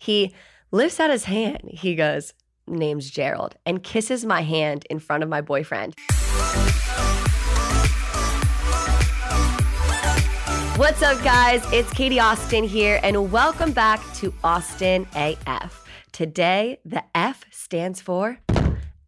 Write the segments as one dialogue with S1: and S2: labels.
S1: He lifts out his hand. He goes, Name's Gerald, and kisses my hand in front of my boyfriend. What's up, guys? It's Katie Austin here, and welcome back to Austin AF. Today, the F stands for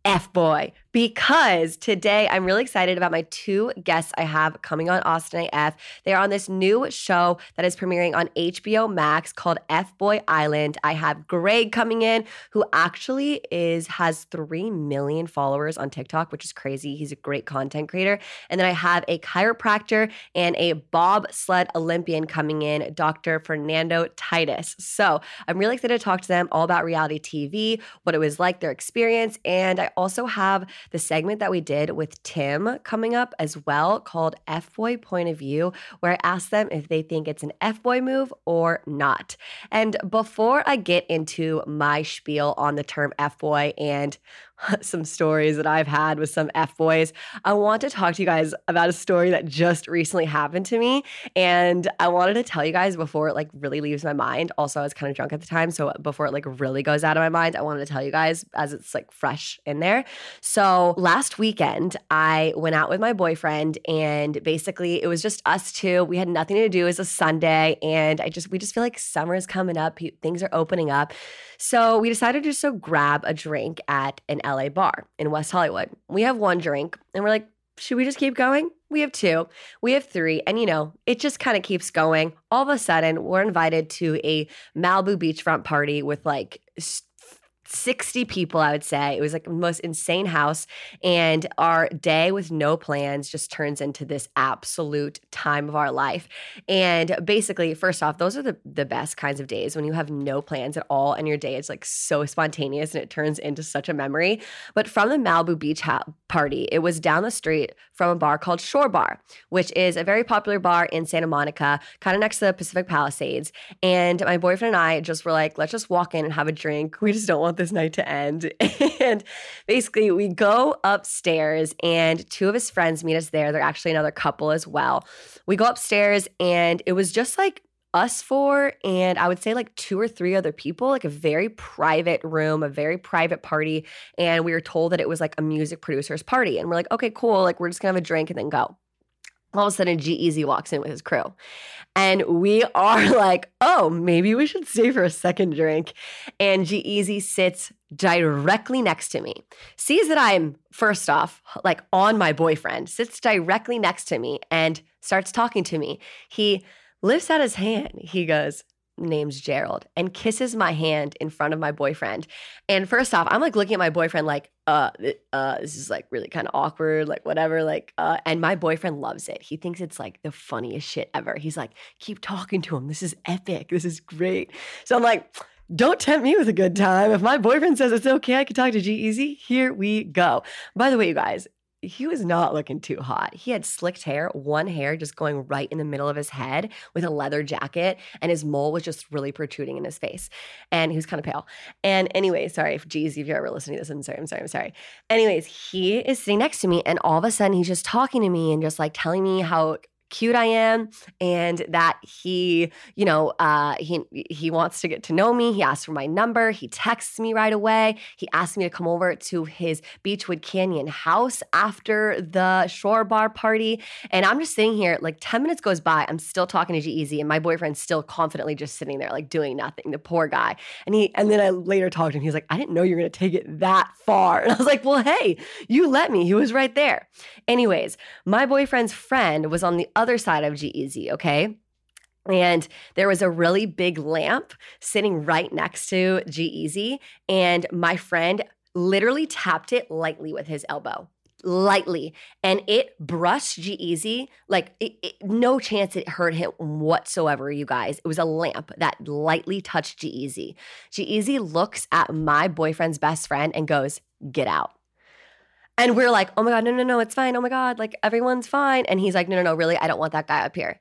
S1: F Boy because today I'm really excited about my two guests I have coming on Austin AF. They are on this new show that is premiering on HBO Max called F Boy Island. I have Greg coming in, who actually is has three million followers on TikTok, which is crazy. He's a great content creator. And then I have a chiropractor and a bobsled Olympian coming in, Dr. Fernando Titus. So I'm really excited to talk to them all about reality TV, what it was like, their experience, and I also have the segment that we did with Tim coming up as well called F Boy Point of View, where I asked them if they think it's an F Boy move or not. And before I get into my spiel on the term F Boy and some stories that I've had with some F boys. I want to talk to you guys about a story that just recently happened to me. And I wanted to tell you guys before it like really leaves my mind. Also, I was kind of drunk at the time. So before it like really goes out of my mind, I wanted to tell you guys as it's like fresh in there. So last weekend, I went out with my boyfriend and basically it was just us two. We had nothing to do. It was a Sunday. And I just, we just feel like summer is coming up. Things are opening up. So we decided to just go grab a drink at an LA bar in West Hollywood. We have one drink and we're like, should we just keep going? We have two, we have three, and you know, it just kind of keeps going. All of a sudden, we're invited to a Malibu beachfront party with like 60 people, I would say. It was like the most insane house. And our day with no plans just turns into this absolute time of our life. And basically, first off, those are the, the best kinds of days when you have no plans at all and your day is like so spontaneous and it turns into such a memory. But from the Malibu Beach ha- party, it was down the street from a bar called Shore Bar, which is a very popular bar in Santa Monica, kind of next to the Pacific Palisades. And my boyfriend and I just were like, let's just walk in and have a drink. We just don't want this night to end. and basically, we go upstairs, and two of his friends meet us there. They're actually another couple as well. We go upstairs, and it was just like us four and I would say like two or three other people, like a very private room, a very private party. And we were told that it was like a music producer's party. And we're like, okay, cool. Like, we're just gonna have a drink and then go all of a sudden G-Eazy walks in with his crew. And we are like, oh, maybe we should stay for a second drink. And G-Eazy sits directly next to me, sees that I'm, first off, like on my boyfriend, sits directly next to me and starts talking to me. He lifts out his hand. He goes, name's Gerald and kisses my hand in front of my boyfriend. And first off, I'm like looking at my boyfriend like, uh, uh, this is like really kind of awkward, like whatever, like, uh, and my boyfriend loves it. He thinks it's like the funniest shit ever. He's like, keep talking to him. This is epic. This is great. So I'm like, don't tempt me with a good time. If my boyfriend says it's okay, I can talk to G-Eazy. Here we go. By the way, you guys, he was not looking too hot. He had slicked hair, one hair just going right in the middle of his head with a leather jacket, and his mole was just really protruding in his face. And he was kind of pale. And anyway, sorry, if geez, if you're ever listening to this, I'm sorry, I'm sorry, I'm sorry. Anyways, he is sitting next to me, and all of a sudden he's just talking to me and just like telling me how cute I am and that he, you know, uh, he he wants to get to know me. He asks for my number. He texts me right away. He asked me to come over to his Beachwood Canyon house after the shore bar party. And I'm just sitting here, like 10 minutes goes by. I'm still talking to G-Eazy, and my boyfriend's still confidently just sitting there, like doing nothing. The poor guy. And he and then I later talked to him. He's like, I didn't know you were gonna take it that far. And I was like, Well, hey, you let me. He was right there. Anyways, my boyfriend's friend was on the other side of G-Eazy, okay? And there was a really big lamp sitting right next to G-Eazy. And my friend literally tapped it lightly with his elbow lightly and it brushed G-Eazy like it, it, no chance it hurt him whatsoever you guys it was a lamp that lightly touched G-Eazy G-Eazy looks at my boyfriend's best friend and goes get out and we're like, oh my God, no, no, no, it's fine. Oh my God, like everyone's fine. And he's like, no, no, no, really, I don't want that guy up here.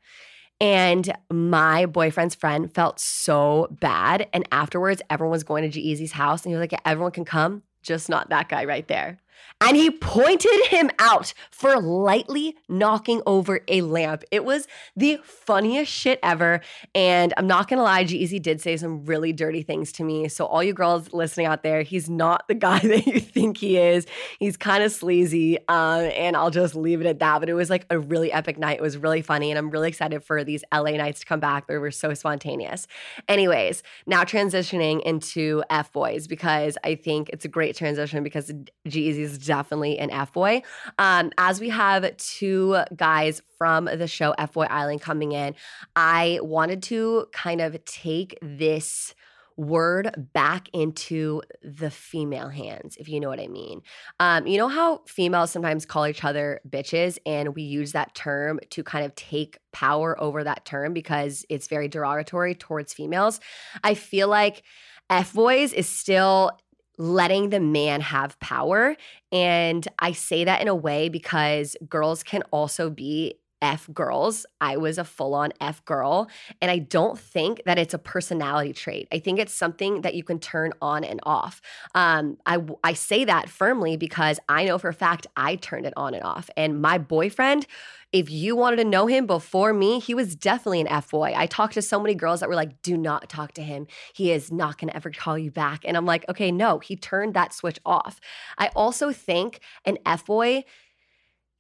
S1: And my boyfriend's friend felt so bad. And afterwards, everyone was going to G-Eazy's house. And he was like, yeah, everyone can come, just not that guy right there. And he pointed him out for lightly knocking over a lamp. It was the funniest shit ever. And I'm not gonna lie, G did say some really dirty things to me. So, all you girls listening out there, he's not the guy that you think he is. He's kind of sleazy. Um, and I'll just leave it at that. But it was like a really epic night. It was really funny. And I'm really excited for these LA nights to come back. They were so spontaneous. Anyways, now transitioning into F Boys because I think it's a great transition because G is definitely an F boy. Um, as we have two guys from the show F Boy Island coming in, I wanted to kind of take this word back into the female hands, if you know what I mean. Um, you know how females sometimes call each other bitches, and we use that term to kind of take power over that term because it's very derogatory towards females. I feel like F boys is still letting the man have power. And I say that in a way because girls can also be F girls. I was a full on F girl. And I don't think that it's a personality trait. I think it's something that you can turn on and off. Um, I, I say that firmly because I know for a fact I turned it on and off. And my boyfriend, if you wanted to know him before me, he was definitely an F boy. I talked to so many girls that were like, do not talk to him. He is not going to ever call you back. And I'm like, okay, no, he turned that switch off. I also think an F boy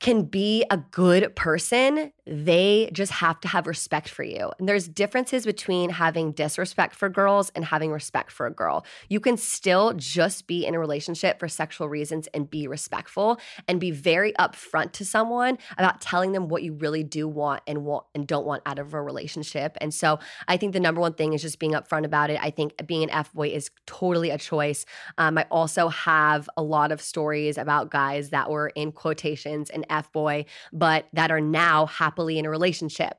S1: can be a good person, they just have to have respect for you. And there's differences between having disrespect for girls and having respect for a girl. You can still just be in a relationship for sexual reasons and be respectful and be very upfront to someone about telling them what you really do want and want and don't want out of a relationship. And so I think the number one thing is just being upfront about it. I think being an F boy is totally a choice. Um, I also have a lot of stories about guys that were in quotations and F boy, but that are now happily in a relationship.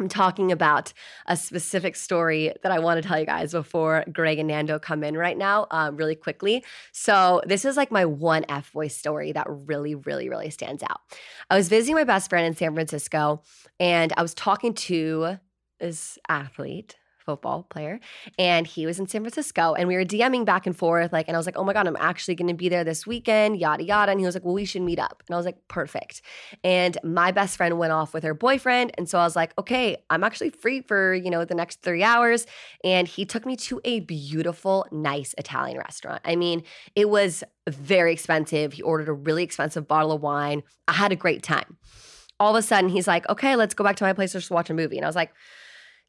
S1: I'm talking about a specific story that I want to tell you guys before Greg and Nando come in right now, um, really quickly. So, this is like my one F boy story that really, really, really stands out. I was visiting my best friend in San Francisco, and I was talking to this athlete football player and he was in San Francisco and we were DMing back and forth like and I was like oh my god I'm actually going to be there this weekend yada yada and he was like well we should meet up and I was like perfect and my best friend went off with her boyfriend and so I was like okay I'm actually free for you know the next 3 hours and he took me to a beautiful nice Italian restaurant. I mean it was very expensive. He ordered a really expensive bottle of wine. I had a great time. All of a sudden he's like okay let's go back to my place to just watch a movie and I was like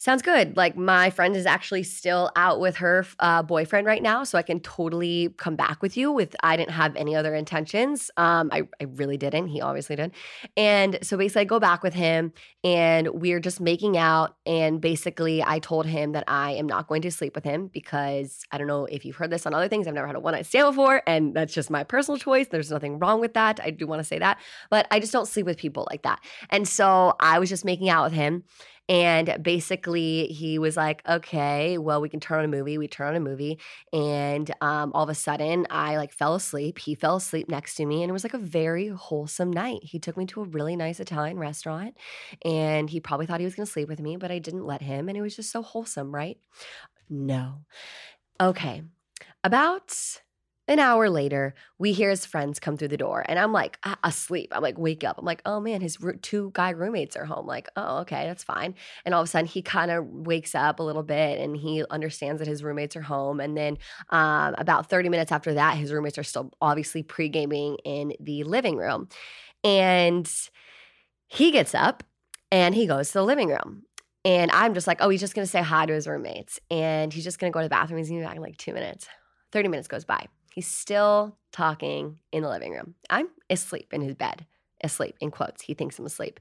S1: sounds good. Like my friend is actually still out with her uh, boyfriend right now, so I can totally come back with you. With I didn't have any other intentions. Um, I I really didn't. He obviously did. And so basically, I go back with him, and we're just making out. And basically, I told him that I am not going to sleep with him because I don't know if you've heard this on other things. I've never had a one night stand before, and that's just my personal choice. There's nothing wrong with that. I do want to say that, but I just don't sleep with people like that. And so I was just making out with him. And basically, he was like, okay, well, we can turn on a movie. We turn on a movie. And um, all of a sudden, I like fell asleep. He fell asleep next to me. And it was like a very wholesome night. He took me to a really nice Italian restaurant. And he probably thought he was going to sleep with me, but I didn't let him. And it was just so wholesome, right? No. Okay. About an hour later, we hear his friends come through the door, and I'm like asleep. I'm like, wake up. I'm like, oh man, his two guy roommates are home. Like, oh, okay, that's fine. And all of a sudden, he kind of wakes up a little bit and he understands that his roommates are home. And then um, about 30 minutes after that, his roommates are still obviously pre gaming in the living room. And he gets up and he goes to the living room. And I'm just like, oh, he's just gonna say hi to his roommates. And he's just gonna go to the bathroom. He's gonna be back in like two minutes. 30 minutes goes by. He's still talking in the living room. I'm asleep in his bed, asleep in quotes. He thinks I'm asleep.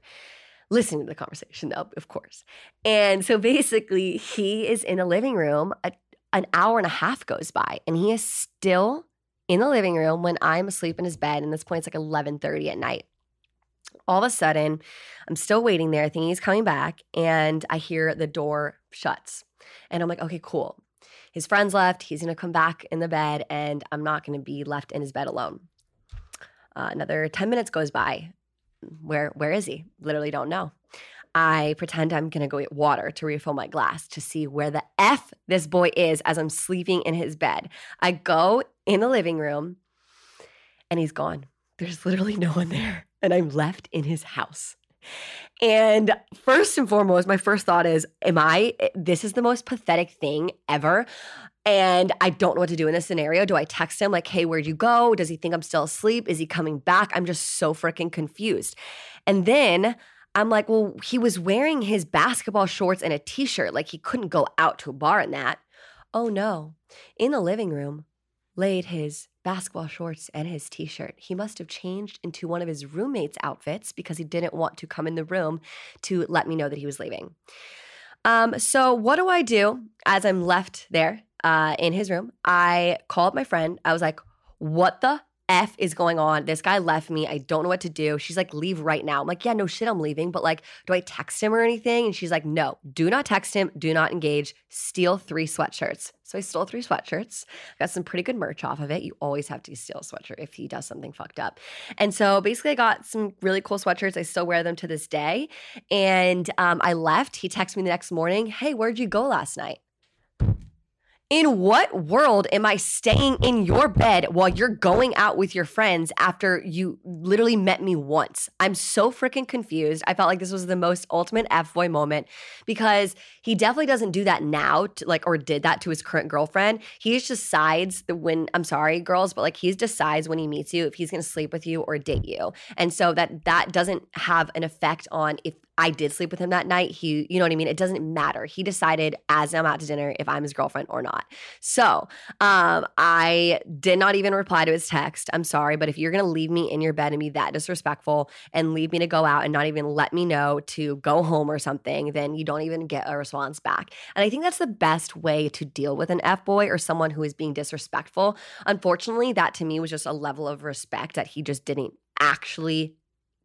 S1: Listening to the conversation, though, of course. And so basically, he is in the living room. A, an hour and a half goes by, and he is still in the living room when I'm asleep in his bed. And this point, it's like 11:30 at night. All of a sudden, I'm still waiting there, thinking he's coming back, and I hear the door shuts. And I'm like, okay, cool his friends left. He's going to come back in the bed, and I'm not going to be left in his bed alone. Uh, another 10 minutes goes by. Where where is he? Literally don't know. I pretend I'm gonna go get water to refill my glass to see where the F this boy is as I'm sleeping in his bed. I go in the living room and he's gone. There's literally no one there. And I'm left in his house. And first and foremost, my first thought is, am I, eh, this is the most pathetic thing ever. And I don't know what to do in this scenario. Do I text him, like, hey, where'd you go? Does he think I'm still asleep? Is he coming back? I'm just so freaking confused. And then I'm like, well, he was wearing his basketball shorts and a t shirt. Like, he couldn't go out to a bar in that. Oh no. In the living room, laid his basketball shorts and his t shirt. He must have changed into one of his roommate's outfits because he didn't want to come in the room to let me know that he was leaving. Um, so, what do I do as I'm left there uh, in his room. I called my friend. I was like, what the F is going on? This guy left me. I don't know what to do. She's like, leave right now. I'm like, yeah, no shit, I'm leaving. But like, do I text him or anything? And she's like, no, do not text him. Do not engage. Steal three sweatshirts. So I stole three sweatshirts. Got some pretty good merch off of it. You always have to steal a sweatshirt if he does something fucked up. And so basically, I got some really cool sweatshirts. I still wear them to this day. And um, I left. He texted me the next morning, hey, where'd you go last night? In what world am I staying in your bed while you're going out with your friends after you literally met me once? I'm so freaking confused. I felt like this was the most ultimate F boy moment because he definitely doesn't do that now, to, like, or did that to his current girlfriend. He just decides the when, I'm sorry, girls, but like he decides when he meets you if he's gonna sleep with you or date you. And so that that doesn't have an effect on if I did sleep with him that night. He, you know what I mean? It doesn't matter. He decided as I'm out to dinner if I'm his girlfriend or not. So um, I did not even reply to his text. I'm sorry, but if you're going to leave me in your bed and be that disrespectful and leave me to go out and not even let me know to go home or something, then you don't even get a response back. And I think that's the best way to deal with an F boy or someone who is being disrespectful. Unfortunately, that to me was just a level of respect that he just didn't actually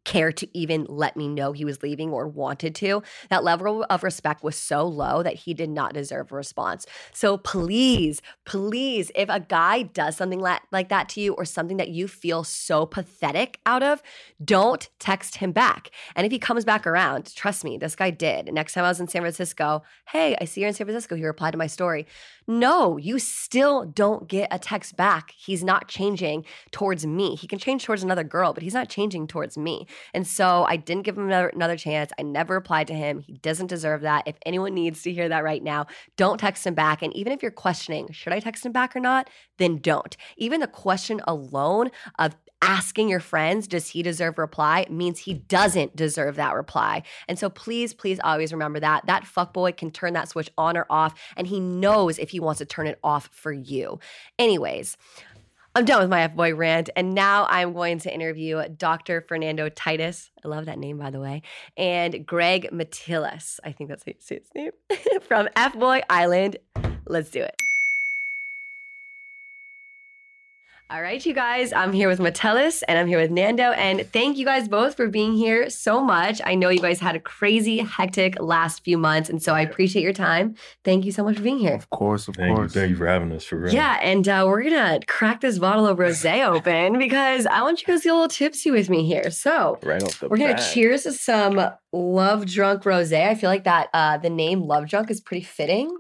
S1: care to even let me know he was leaving or wanted to. That level of respect was so low that he did not deserve a response. So please, please, if a guy does something like that to you or something that you feel so pathetic out of, don't text him back. And if he comes back around, trust me, this guy did. Next time I was in San Francisco, hey, I see you're in San Francisco. He replied to my story. No, you still don't get a text back. He's not changing towards me. He can change towards another girl, but he's not changing towards me. And so I didn't give him another, another chance. I never replied to him. He doesn't deserve that. If anyone needs to hear that right now, don't text him back. And even if you're questioning, should I text him back or not? Then don't. Even the question alone of asking your friends, does he deserve reply, means he doesn't deserve that reply. And so please, please always remember that. That fuckboy can turn that switch on or off, and he knows if he wants to turn it off for you. Anyways, I'm done with my F boy rant, and now I'm going to interview Dr. Fernando Titus. I love that name, by the way, and Greg Metellus. I think that's how you say his name from F Boy Island. Let's do it. All right, you guys, I'm here with Metellus and I'm here with Nando. And thank you guys both for being here so much. I know you guys had a crazy, hectic last few months. And so I appreciate your time. Thank you so much for being here.
S2: Of course, of
S3: thank
S2: course.
S3: You, thank you for having us for real.
S1: Yeah. And uh, we're going to crack this bottle of rose open because I want you guys to get a little tipsy with me here. So
S3: right off the
S1: we're going to cheers to some Love Drunk Rose. I feel like that uh, the name Love Drunk is pretty fitting.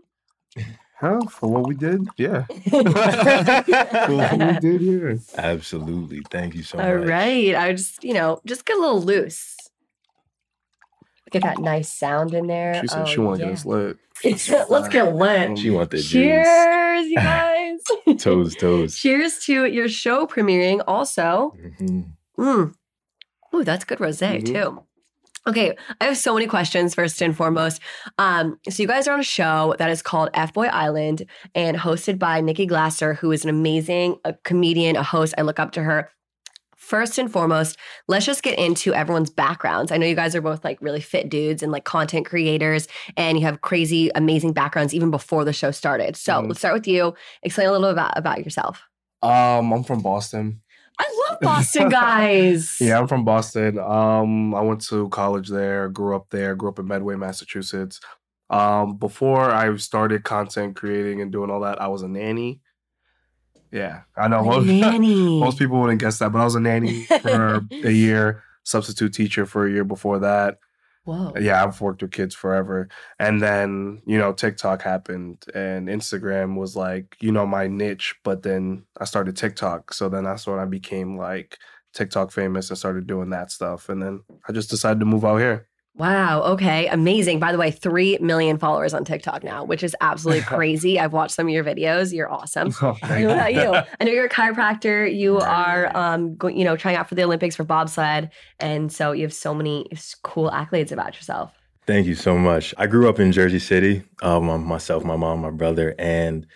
S2: Huh? For what we did? Yeah. for what we did here.
S3: Absolutely. Thank you so
S1: All
S3: much.
S1: All right. I just, you know, just get a little loose. Get that nice sound in there.
S2: She said oh, she wanted yeah. to get
S1: lit. Let's get lit.
S3: She wanted
S1: Cheers, you guys.
S3: toes, toes.
S1: Cheers to your show premiering also. Mm-hmm. Mm. Ooh, that's good rosé mm-hmm. too. Okay, I have so many questions first and foremost. Um, so you guys are on a show that is called F Boy Island and hosted by Nikki Glaser, who is an amazing a comedian, a host. I look up to her. First and foremost, let's just get into everyone's backgrounds. I know you guys are both like really fit dudes and like content creators, and you have crazy, amazing backgrounds even before the show started. So mm-hmm. let's start with you. Explain a little about about yourself.
S2: Um, I'm from Boston.
S1: I love Boston guys.
S2: yeah, I'm from Boston. Um, I went to college there, grew up there, grew up in Medway, Massachusetts. Um, before I started content creating and doing all that, I was a nanny. Yeah, I know most, most people wouldn't guess that, but I was a nanny for a year, substitute teacher for a year before that.
S1: Whoa.
S2: Yeah, I've worked with kids forever. And then, you know, TikTok happened and Instagram was like, you know, my niche. But then I started TikTok. So then that's when I became like TikTok famous and started doing that stuff. And then I just decided to move out here.
S1: Wow. Okay. Amazing. By the way, 3 million followers on TikTok now, which is absolutely crazy. I've watched some of your videos. You're awesome.
S2: Oh,
S1: What about
S2: you.
S1: I know you're a chiropractor. You are, um, go, you know, trying out for the Olympics for bobsled, and so you have so many cool accolades about yourself.
S3: Thank you so much. I grew up in Jersey City, um, myself, my mom, my brother, and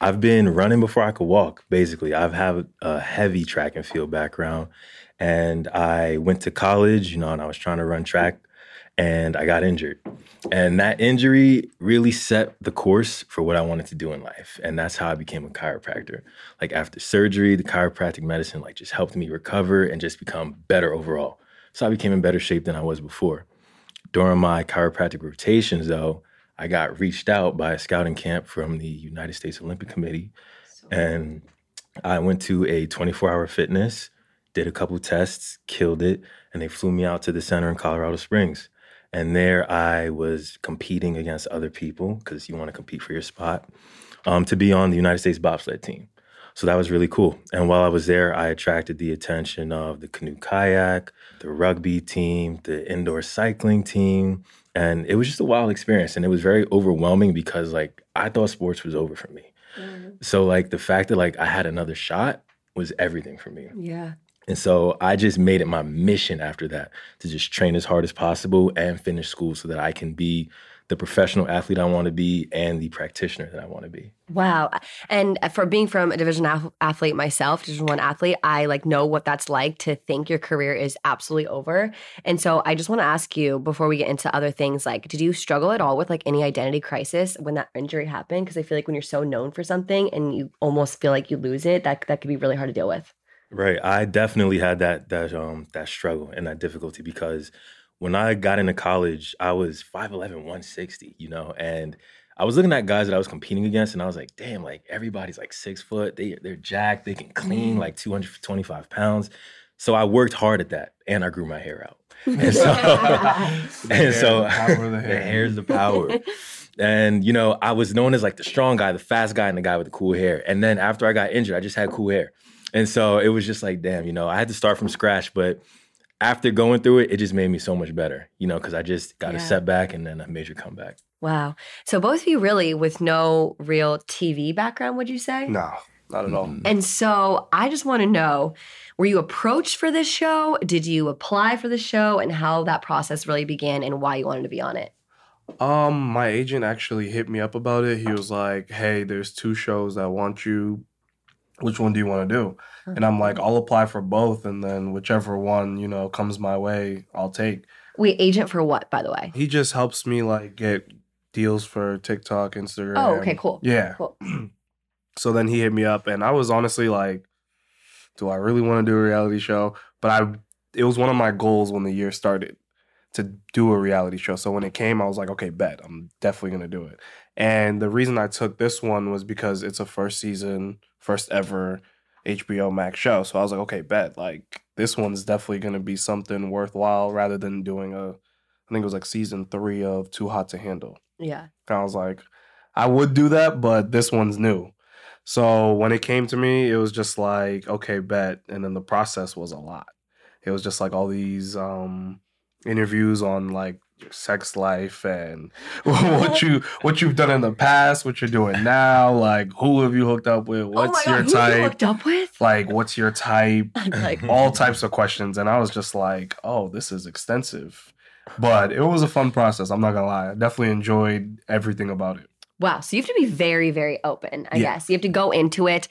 S3: I've been running before I could walk, basically. I've had a heavy track and field background. And I went to college, you know, and I was trying to run track and I got injured. And that injury really set the course for what I wanted to do in life. And that's how I became a chiropractor. Like after surgery, the chiropractic medicine like just helped me recover and just become better overall. So I became in better shape than I was before. During my chiropractic rotations, though, I got reached out by a scouting camp from the United States Olympic Committee. And I went to a 24 hour fitness, did a couple tests, killed it, and they flew me out to the center in Colorado Springs. And there I was competing against other people because you want to compete for your spot um, to be on the United States bobsled team. So that was really cool. And while I was there, I attracted the attention of the canoe kayak, the rugby team, the indoor cycling team. And it was just a wild experience. And it was very overwhelming because like I thought sports was over for me. So like the fact that like I had another shot was everything for me.
S1: Yeah.
S3: And so I just made it my mission after that to just train as hard as possible and finish school so that I can be the professional athlete I want to be and the practitioner that I want to be.
S1: Wow. And uh, for being from a division ath- athlete myself, division one athlete, I like know what that's like to think your career is absolutely over. And so I just want to ask you before we get into other things, like, did you struggle at all with like any identity crisis when that injury happened? Because I feel like when you're so known for something and you almost feel like you lose it, that that could be really hard to deal with.
S3: Right. I definitely had that that um that struggle and that difficulty because when I got into college, I was 5'11, 160, you know, and I was looking at guys that I was competing against and I was like, damn, like everybody's like six foot, they they're jacked, they can clean like 225 pounds. So I worked hard at that and I grew my hair out. And so and so
S2: The of the
S3: the
S2: hair.
S3: hair's the power. And you know, I was known as like the strong guy, the fast guy, and the guy with the cool hair. And then after I got injured, I just had cool hair. And so it was just like, damn, you know, I had to start from scratch. But after going through it, it just made me so much better, you know, because I just got
S1: Yeah.
S3: a setback and then a major comeback.
S1: Wow. So both of you really with no real TV background, would you say?
S2: No, not at all.
S1: And so I just want to know were you approached for this show? Did you apply for the show and how that process really began and why you wanted to be on it?
S2: Um, my agent actually hit me up about it. He was like, "Hey, there's two shows that want you. Which one do you want to do?" And I'm like, mm-hmm. "I'll apply for both, and then whichever one you know comes my way, I'll take."
S1: Wait, agent for what, by the way?
S2: He just helps me like get deals for TikTok, Instagram.
S1: Oh, okay, cool.
S2: Yeah.
S1: Cool.
S2: so then he hit me up, and I was honestly like, "Do I really want to do a reality show?" But I, it was one of my goals when the year started to do a reality show. So when it came, I was like, "Okay, bet, I'm definitely gonna do it." And the reason I took this one was because it's a first season, first ever HBO Max show. So I was like, "Okay, bet, like this one's definitely gonna be something worthwhile rather than doing a I think it was like season three of Too Hot to Handle.
S1: Yeah.
S2: And I was like, I would do that, but this one's new. So when it came to me, it was just like, okay, bet. And then the process was a lot. It was just like all these um interviews on like your sex life and what you what you've done in the past, what you're doing now, like who have you hooked up with,
S1: oh
S2: what's
S1: God,
S2: your
S1: who you
S2: type,
S1: hooked up with?
S2: like what's your type,
S1: like,
S2: all types of questions. And I was just like, oh, this is extensive. But it was a fun process. I'm not gonna lie. I definitely enjoyed everything about it.
S1: wow. So you have to be very, very open, I
S2: Yeah.
S1: guess. You have to go into it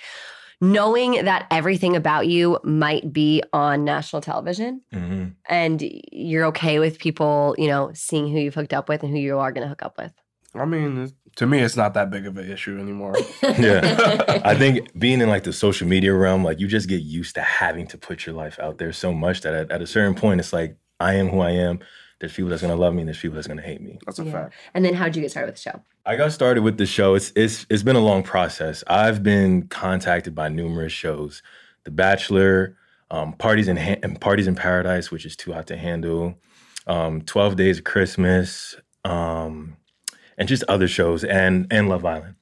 S1: knowing that everything about you might be on national television
S3: hmm
S1: and you're okay with people, you know, seeing who you've hooked up with and who you are going to hook up with.
S2: I mean, to me, it's not that big of an issue anymore.
S3: Yeah. I think being in like the social media realm, like you just get used to having to put your life out there so much that at, at a certain point, it's like, I am who I am. There's people that's gonna love me, and there's people that's gonna hate me.
S2: That's a
S1: Yeah.
S2: fact.
S1: And then how'd you get started with the show?
S3: I got started with the show. It's it's it's been a long process. I've been contacted by numerous shows, The Bachelor, um, Parties in ha- and Parties in Paradise, which is too hot to handle, um, Twelve Dates of Christmas, um, and just other shows, and and Love Island.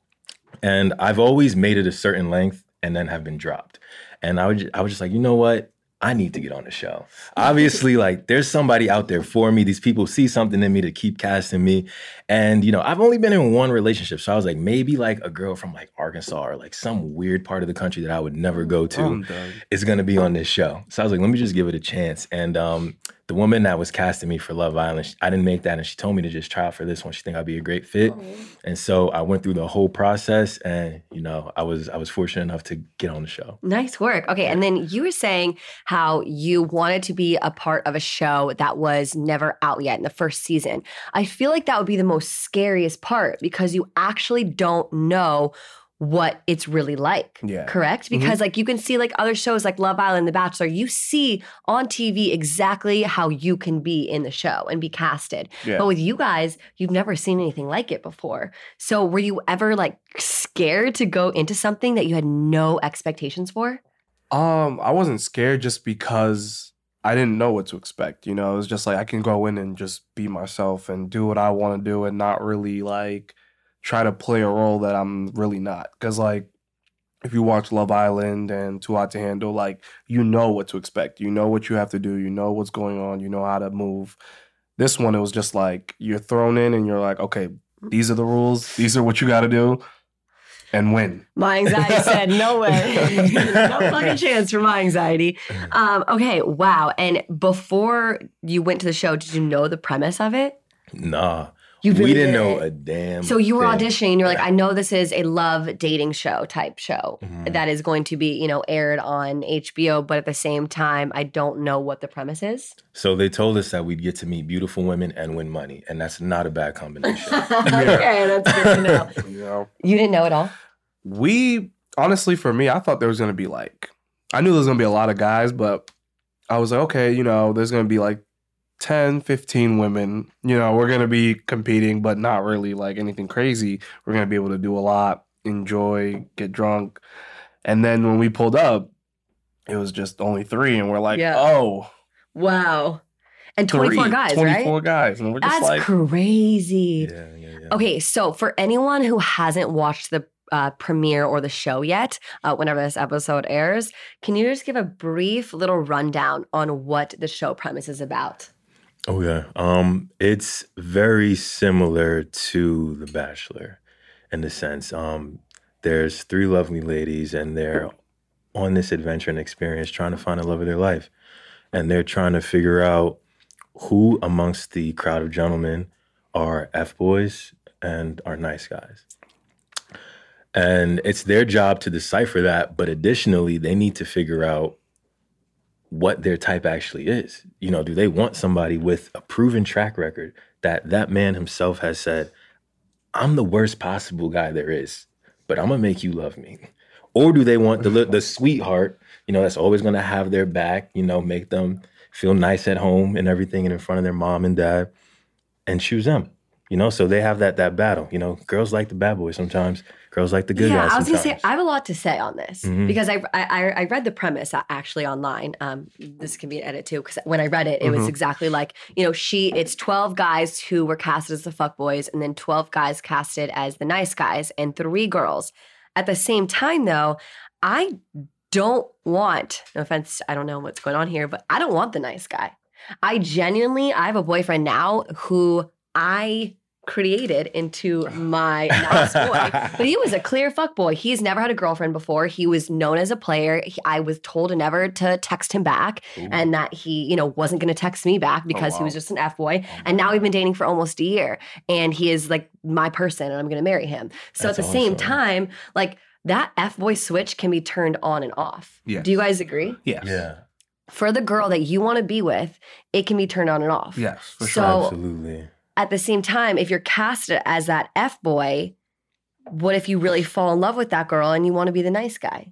S3: And I've always made it a certain length, and then have been dropped. And I would I was just like, you know what? I need to get on the show. Obviously, like there's somebody out there for me. These people see something in me to keep casting me. And you know, I've only been in one relationship. So I was like, maybe like a girl from like Arkansas or like some weird part of the country that I would never go to
S2: I'm
S3: is gonna be on this show. So I was like, let me just give it a chance. And um, the woman that was casting me for Love Island, I didn't make that, and she told me to just try out for this one. She think I'd be a great fit. And so I went through the whole process, and you know, I was I was fortunate enough to get on the show.
S1: Nice work. Okay. And then you were saying how you wanted to be a part of a show that was never out yet in the first season. I feel like that would be the most scariest part because you actually don't know what it's really like.
S2: Yeah.
S1: Correct?
S2: Mhm.
S1: Because like you can see like other shows like Love Island, The Bachelor, you see on TV exactly how you can be in the show and be casted.
S2: Yeah.
S1: But with you guys, you've never seen anything like it before. So were you ever like scared to go into something that you had no expectations for?
S2: Um, I wasn't scared just because I didn't know what to expect. You know, it was just like I can go in and just be myself and do what I want to do and not really like try to play a role that I'm really not. Cause like if you watch Love Island and Too Hot to Handle, like you know what to expect. You know what you have to do. You know what's going on. You know how to move. This one, it was just like you're thrown in and you're like, okay, these are the rules. These are what you got to do, and win.
S1: My anxiety said, no way. no fucking chance for my anxiety. Um, okay, wow. And before you went to the show, did you know the premise of it?
S3: Nah,
S1: You
S3: we didn't know
S1: didn't?
S3: a damn.
S1: So you were
S3: thing.
S1: auditioning, you're like, I know this is a love dating show type show
S3: Mhm.
S1: that is going to be, you know, aired on HBO, but at the same time, I don't know what the premise is.
S3: So they told us that we'd get to meet beautiful women and win money, and that's not a bad combination.
S1: okay, that's good to know.
S2: You know.
S1: You didn't know at all?
S2: We honestly for me i thought there was going to be like i knew there was going to be a lot of guys but i was like okay you know there's going to be like 10 15 women you know we're going to be competing but not really like anything crazy we're going to be able to do a lot enjoy get drunk and then when we pulled up it was just only three and we're like
S1: Yeah.
S2: oh
S1: Wow. And 24
S2: three,
S1: guys,
S2: 24
S1: right?
S2: guys and we're just
S1: That's
S2: like
S1: crazy.
S3: yeah, yeah, yeah.
S1: Okay, so for anyone who hasn't watched the uh, premiere or the show yet, uh, whenever this episode airs, can you just give a brief little rundown on what the show premise is about?
S3: Oh yeah. Um, it's very similar to The Bachelor in the sense. Um, there's three lovely ladies and they're on this adventure and experience trying to find the love of their life. And they're trying to figure out who amongst the crowd of gentlemen are F boys and are nice guys. And it's their job to decipher that, but additionally, they need to figure out what their type actually is. You know, do they want somebody with a proven track record that that man himself has said, I'm the worst possible guy there is, but I'm gonna make you love me? Or do they want the the sweetheart, you know, that's always gonna have their back, you know, make them feel nice at home and everything and in front of their mom and dad and choose them. You know, so they have that that battle. You know, girls like the bad boy sometimes. Girls like the good
S1: yeah,
S3: guys.
S1: I was gonna say I have a lot to say on this
S3: Mhm.
S1: because I, I I read the premise actually online. Um, this can be an edit too because when I read it, it was
S2: Mhm.
S1: exactly like you know she it's twelve guys who were casted as the fuck boys and then twelve guys casted as the nice guys and three girls. At the same time, though, I don't want no offense. I don't know what's going on here, but I don't want the nice guy. I genuinely I have a boyfriend now who I created into my nice boy. But he was a clear fuck boy. He's never had a girlfriend before. He was known as a player. He- I was told to never to text him back
S3: Ooh.
S1: and that he, you know, wasn't going to text me back oh, because he was just an F boy. Mm-hmm. And now we've been dating for almost a year and he is like my person and I'm going to marry him. So
S3: That's
S1: at the same time, like that F boy switch can be turned on and off.
S2: Yes.
S1: Do you guys agree?
S2: yes
S3: yeah,
S1: For the girl that you want to be with, it can be turned on and off.
S2: yes for
S1: So-
S2: sure
S3: absolutely.
S1: At the same time, if you're casted as that F boy, what if you really fall in love with that girl and you want to be the nice guy?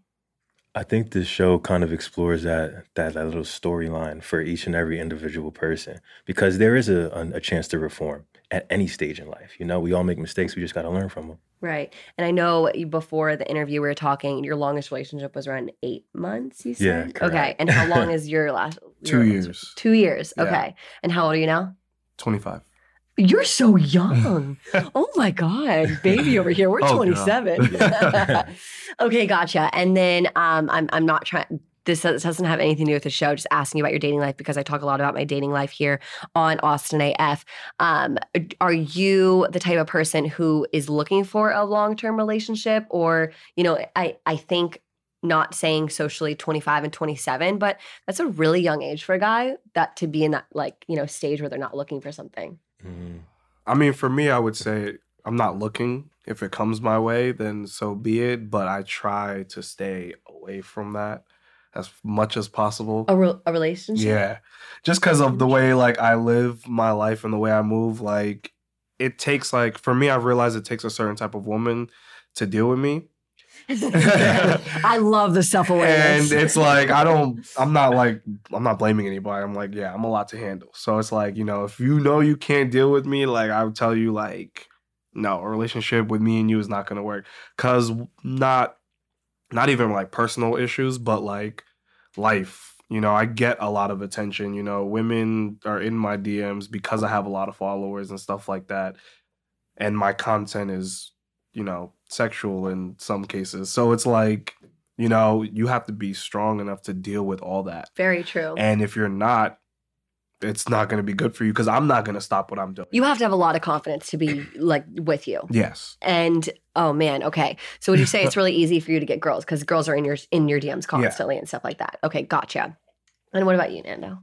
S3: I think this show kind of explores that that, that little storyline for each and every individual person because there is a, a, a chance to reform at any stage in life. You know, we all make mistakes. We just got to learn from them.
S1: Right. And I know before the interview we were talking, your longest relationship was around eight months, you
S3: Yeah,
S1: said?
S3: correct.
S1: Okay. And how long is your last?
S2: Two
S1: your-
S2: years.
S1: Two years.
S2: Yeah.
S1: Okay. And how old are you now?
S2: 25.
S1: You're so young. oh my God, baby over here. We're
S2: Oh,
S1: 27. Okay, gotcha. And then um, I'm I'm not trying. This does- doesn't have anything to do with the show. Just asking you about your dating life because I talk a lot about my dating life here on Austin AF. Um, are you the type of person who is looking for a long term relationship, or you know, I I think not saying socially 25 and 27, but that's a really young age for a guy that to be in that like you know stage where they're not looking for something.
S3: Mhm.
S2: I mean, for me, I would say I'm not looking. If it comes my way, then so be it. But I try to stay away from that as much as possible.
S1: A, re- a relationship.
S2: Yeah. Just because of the way like I live my life and the way I move, like it takes like for me, I've realized it takes a certain type of woman to deal with me.
S1: I love the self awareness.
S2: And it's like I don't I'm not like I'm not blaming anybody. I'm like, yeah, I'm a lot to handle. So it's like, you know, if you know you can't deal with me, like I would tell you like no, a relationship with me and you is not to work cuz not not even like personal issues, but like life. You know, I get a lot of attention, you know, women are in my DMs because I have a lot of followers and stuff like that. And my content is, you know, sexual in some cases. So it's like, you know, you have to be strong enough to deal with all that.
S1: Very true.
S2: And if you're not, it's not going to be good for you because I'm not going to stop what I'm doing.
S1: you have to have a lot of confidence to be like with you.
S2: yes.
S1: And oh man, okay. So would you say it's really easy for you to get girls because girls are in your in your DMs constantly and stuff like that? Okay, gotcha. And what about you, Nando?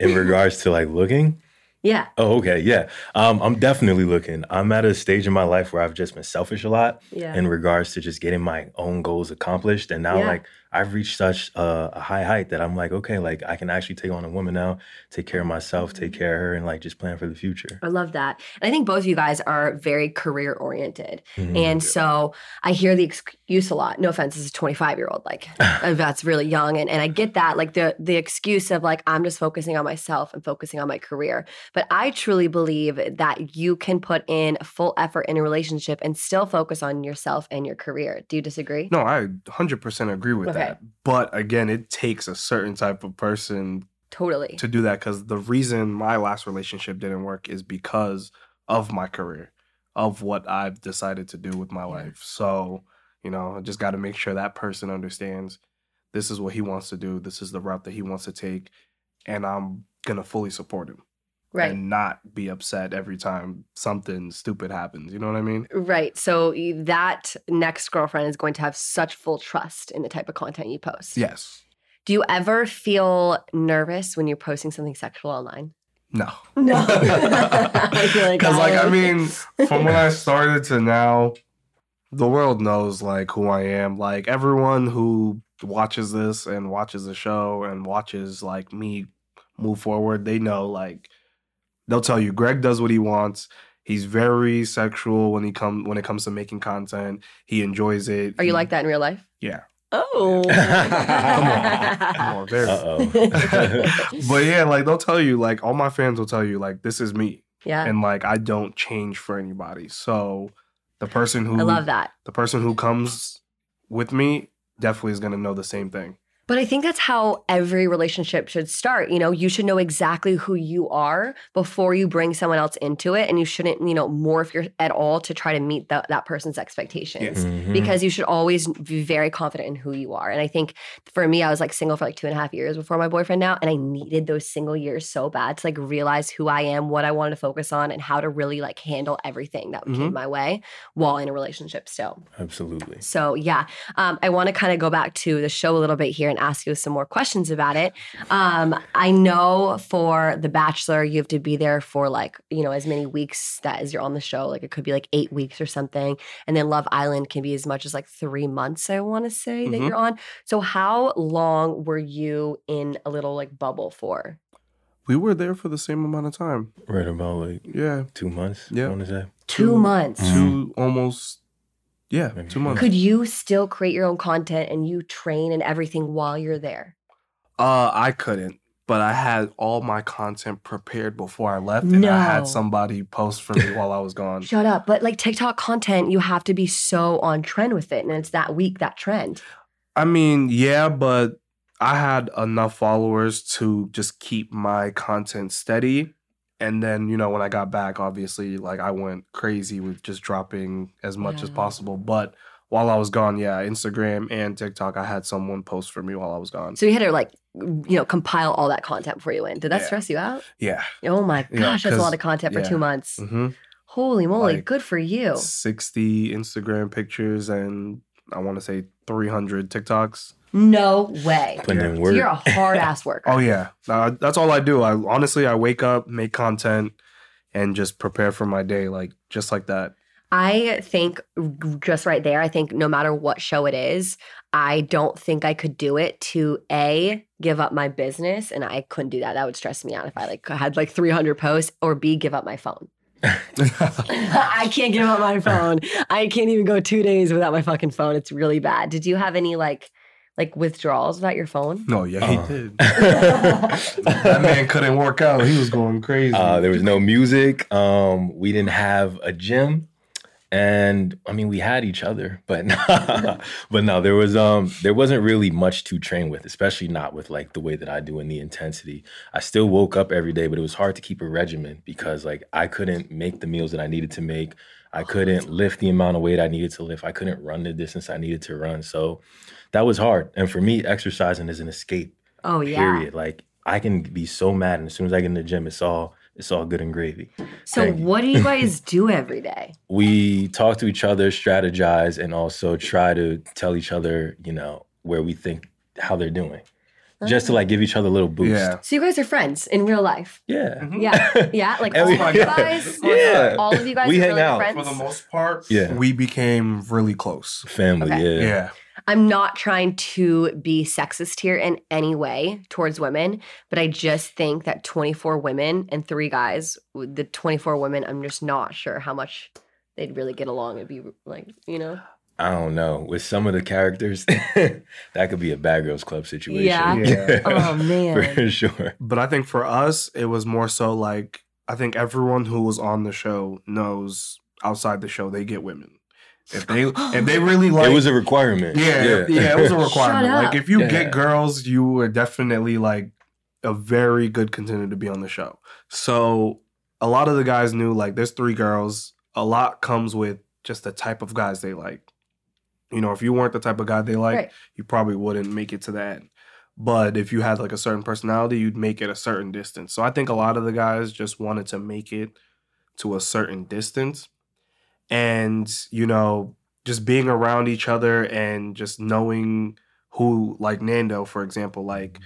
S3: In regards to like looking,
S1: Yeah.
S3: oh okay, yeah. Um, I'm definitely looking. I'm at a stage in my life where I've just been selfish a lot
S1: Yeah.
S3: in regards to just getting my own goals accomplished, and now
S1: Yeah.
S3: like I've reached such a, a high height that I'm like, okay, like I can actually take on a woman now, take care of myself, take care of her, and like just plan for the future.
S1: I love that. And I think both of you guys are very career oriented.
S3: Mhm.
S1: And so I hear the excuse a lot. No offense, as a 25 year old, like uh, that's really young. And, and I get that, like the the excuse of like, I'm just focusing on myself and focusing on my career. But I truly believe that you can put in full effort in a relationship and still focus on yourself and your career. Do you disagree?
S2: No, I 100% agree with
S1: Okay.
S2: That. But again, it takes a certain type of person
S1: Totally.
S2: to do that because the reason my last relationship didn't work is because of my career, of what I've decided to do with my life. So, you know, I just got to make sure that person understands this is what he wants to do, this is the route that he wants to take, and I'm going to fully support him
S1: Right.
S2: and not be upset every time something stupid happens. You know what I mean?
S1: Right. So that next girlfriend is going to have such full trust in the type of content you post.
S2: Yes.
S1: Do you ever feel nervous when you're posting something sexual online?
S2: No.
S1: No. I feel like
S2: Because, like, I
S1: I-
S2: mean, from when I started to now, the world knows like who I am. Like everyone who watches this and watches the show and watches like me move forward, they know like they'll tell you Greg does what he wants. He's very sexual when he come when it comes to making content. He enjoys it.
S1: Are you
S2: He-
S1: like that in real life?
S2: Yeah.
S1: Oh.
S2: Come on, very.
S3: Uh-oh.
S2: but yeah, like they'll tell you, like all my fans will tell you, like this is me,
S1: yeah.
S2: and like I don't change for anybody. So the person who
S1: I love that.
S2: the person who comes with me definitely is gonna know the same thing.
S1: But I think that's how every relationship should start. You know, you should know exactly who you are before you bring someone else into it. And you shouldn't, you know, morph your at all to try to meet that that person's expectations.
S3: Mhm.
S1: because you should always be very confident in who you are. And I think for me, I was like single for like two and a half years before my boyfriend now, and I needed those single years so bad to like realize who I am, what I wanted to focus on, and how to really like handle everything that came
S2: Mhm.
S1: my way while in a relationship still.
S3: absolutely.
S1: So yeah, um, I want to kind of go back to the show a little bit here and ask you some more questions about it. Um, I know for The Bachelor, you have to be there for like you know as many weeks that as you're on the show. Like it could be like eight weeks or something, and then Love Island can be as much as like three months. I want to say that
S2: Mhm.
S1: you're on. So how long were you in a little like bubble for?
S2: We were there for the same amount of time.
S3: Right about like
S2: Yeah,
S3: two months.
S2: Yeah.
S3: I want to say.
S1: Two,
S2: Two-
S1: months.
S3: Mhm.
S2: two almost. Yeah,
S3: Maybe.
S2: two months.
S1: Could you still create your own content and you train and everything while you're there?
S2: Uh, I couldn't, but I had all my content prepared before I left, and I had somebody post for me while I was gone.
S1: Shut up. But like TikTok content, you have to be so on trend with it. And it's that week, that trend.
S2: I mean, yeah, but I had enough followers to just keep my content steady and then you know when I got back, obviously like I went crazy with just dropping as much as possible. But while I was gone, yeah, Instagram and TikTok, I had someone post for me while I was gone.
S1: So you had to like, you know, compile all that content before you went. Did that
S2: Yeah.
S1: stress you out?
S2: yeah,
S1: Oh my
S2: Yeah,
S1: gosh, that's a lot of content for
S2: yeah.
S1: two months.
S2: hmm
S1: Holy moly,
S2: Like,
S1: good for you.
S2: sixty Instagram pictures and I want to say three hundred TikToks.
S1: No way.
S3: Putting
S2: Yeah.
S3: in work.
S1: you're a hard ass worker.
S2: Oh yeah, uh, that's all I do. I honestly I wake up, make content, and just prepare for my day, like just like that.
S1: I think just right there, I think no matter what show it is, I don't think I could do it to A, give up my business. And I couldn't do that. That would stress me out if I like had like 300 posts or B, give up my phone. I can't give up my phone. I can't even go two days without my fucking phone. It's really bad. Did you have any like like withdrawals without your phone?
S2: no, yeah, he
S3: Uh.
S2: did. that man couldn't work out. He was going crazy.
S3: Uh, there was no music. Um, we didn't have a gym, and I mean we had each other, but but no, there was um there wasn't really much to train with, especially not with like the way that I do in the intensity. I still woke up every day, but it was hard to keep a regimen because like I couldn't make the meals that I needed to make. I couldn't lift the amount of weight I needed to lift. I couldn't run the distance I needed to run. So that was hard. And for me, exercising is an escape.
S1: Oh yeah.
S3: Period. Like I can be so mad, and as soon as I get in the gym, it's all it's all good and gravy.
S1: So
S3: Thank you.
S1: what do you guys do every day?
S3: We talk to each other, strategize, and also try to tell each other, you know, where we think how they're doing, just to like give each other a little boost.
S2: yeah.
S1: So you guys are friends in real life.
S3: Yeah.
S2: Mhm.
S1: Yeah. Yeah. Like all
S3: we-
S1: of you guys.
S3: Yeah.
S1: All of you guys
S3: We
S1: are
S3: hang
S1: really
S3: out.
S1: friends.
S2: For the most part,
S3: Yeah.
S2: we became really close.
S3: Family.
S1: Okay.
S3: Yeah.
S2: Yeah.
S1: I'm not trying to be sexist here in any way towards women, but I just think that 24 women and three guys, the 24 women, I'm just not sure how much they'd really get along and be like, you know?
S3: I don't know. With some of the characters, that could be a bad girls club situation.
S1: Yeah?
S2: Yeah.
S1: Oh, man.
S3: For sure.
S2: But I think for us, it was more so like I think everyone who was on the show knows outside the show they get women. If they if they really like
S3: it was a requirement.
S2: yeah, yeah, it was a requirement.
S1: Shut
S2: Like
S1: up.
S2: if you
S3: Yeah.
S2: get girls, you are definitely like a very good contender to be on the show. So a lot of the guys knew like there's three girls. A lot comes with just the type of guys they like. You know, if you weren't the type of guy they like,
S1: Right.
S2: you probably wouldn't make it to the end. But if you had like a certain personality, you'd make it a certain distance. So I think a lot of the guys just wanted to make it to a certain distance. And, you know, just being around each other and just knowing who, like Nando, for example, like mm-hmm.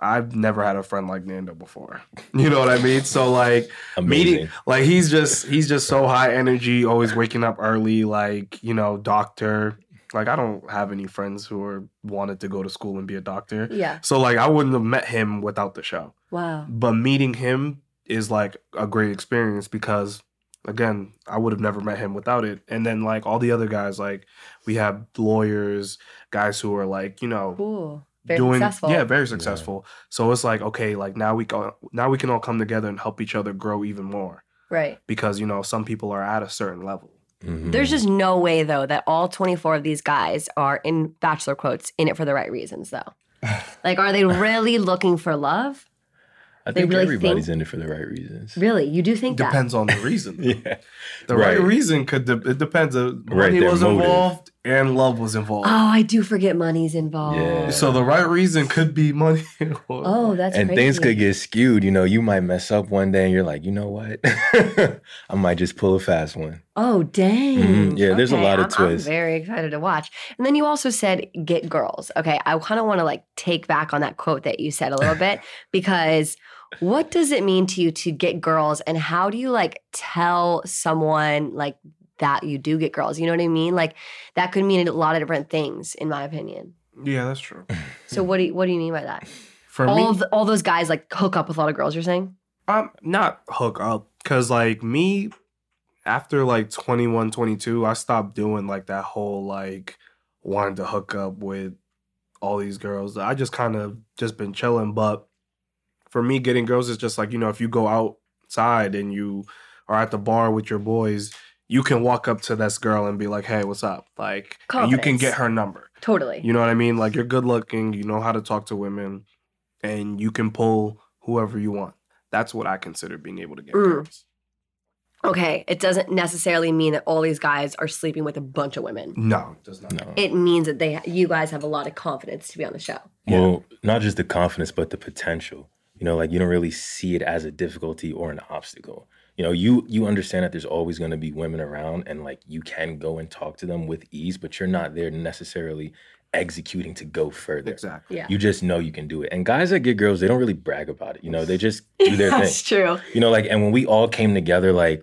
S2: I've never had a friend like Nando before. You know what I mean? So like
S3: Amazing.
S2: meeting like he's just he's just so high energy, always waking up early, like, you know, doctor. Like I don't have any friends who are wanted to go to school and be a doctor.
S1: Yeah.
S2: So like I wouldn't have met him without the show.
S1: Wow.
S2: But meeting him is like a great experience because again, I would have never met him without it. And then like all the other guys, like we have lawyers, guys who are like, you know,
S1: Cool. Very
S2: doing
S1: successful.
S2: yeah, very successful. So it's like, okay, like now we go now we can all come together and help each other grow even more.
S1: Right.
S2: Because, you know, some people are at a certain level.
S3: Mhm.
S1: There's just no way, though, that all 24 of these guys are, in bachelor quotes, in it for the right reasons, though. like, are they really looking for love?
S3: I think
S1: really
S3: everybody's
S1: think-
S3: in it for the right reasons.
S1: Really? You do think that?
S2: Depends on the reason.
S3: Yeah.
S2: The right,
S3: Right.
S2: reason could de- it depends. Uh,
S3: Right,
S2: money
S3: their
S2: was
S3: motive.
S2: involved and love was involved.
S1: Oh, I do forget money's involved.
S3: Yeah.
S2: So the right reason could be money.
S1: Oh, that's
S3: and
S1: crazy.
S3: things could get skewed. You know, you might mess up one day and you're like, you know what? I might just pull a fast one.
S1: Oh, dang.
S3: Mhm. Yeah, there's a lot of
S1: I'm- I'm
S3: twists.
S1: very excited to watch. And then you also said get girls. Okay, I kind of want to like take back on that quote that you said a little bit because what does it mean to you to get girls and how do you like tell someone like that you do get girls? You know what I mean? Like that could mean a lot of different things in my opinion.
S2: Yeah, that's true.
S1: So what do you, what do you mean by that?
S2: For
S1: all
S2: me,
S1: the, all those guys like hook up with a lot of girls you're saying?
S2: I'm not hook up because like me, after like 21, 22, I stopped doing like that whole like wanting to hook up with all these girls. I just kind of just been chilling. But for me, getting girls is just like you know if you go outside and you are at the bar with your boys. You can walk up to this girl and be like, "Hey, what's up?" Like, and you can get her number.
S1: Totally.
S2: You know what I mean? Like you're good looking, you know how to talk to women, and you can pull whoever you want. That's what I consider being able to get
S1: Mm.
S2: girls.
S1: Okay, it doesn't necessarily mean that all these guys are sleeping with a bunch of women.
S2: No, it does not.
S3: No.
S1: It means that they, you guys, have a lot of confidence to be on the show.
S2: Yeah.
S3: Well, not just the confidence, but the potential. You know, like you don't really see it as a difficulty or an obstacle. You know, you you understand that there's always going to be women around, and like you can go and talk to them with ease, but you're not there necessarily executing to go further.
S2: Exactly.
S1: Yeah.
S3: You just know you can do it. And guys that get girls, they don't really brag about it. You know, they just do their thing.
S1: That's true.
S3: You know, like, and when we all came together, like,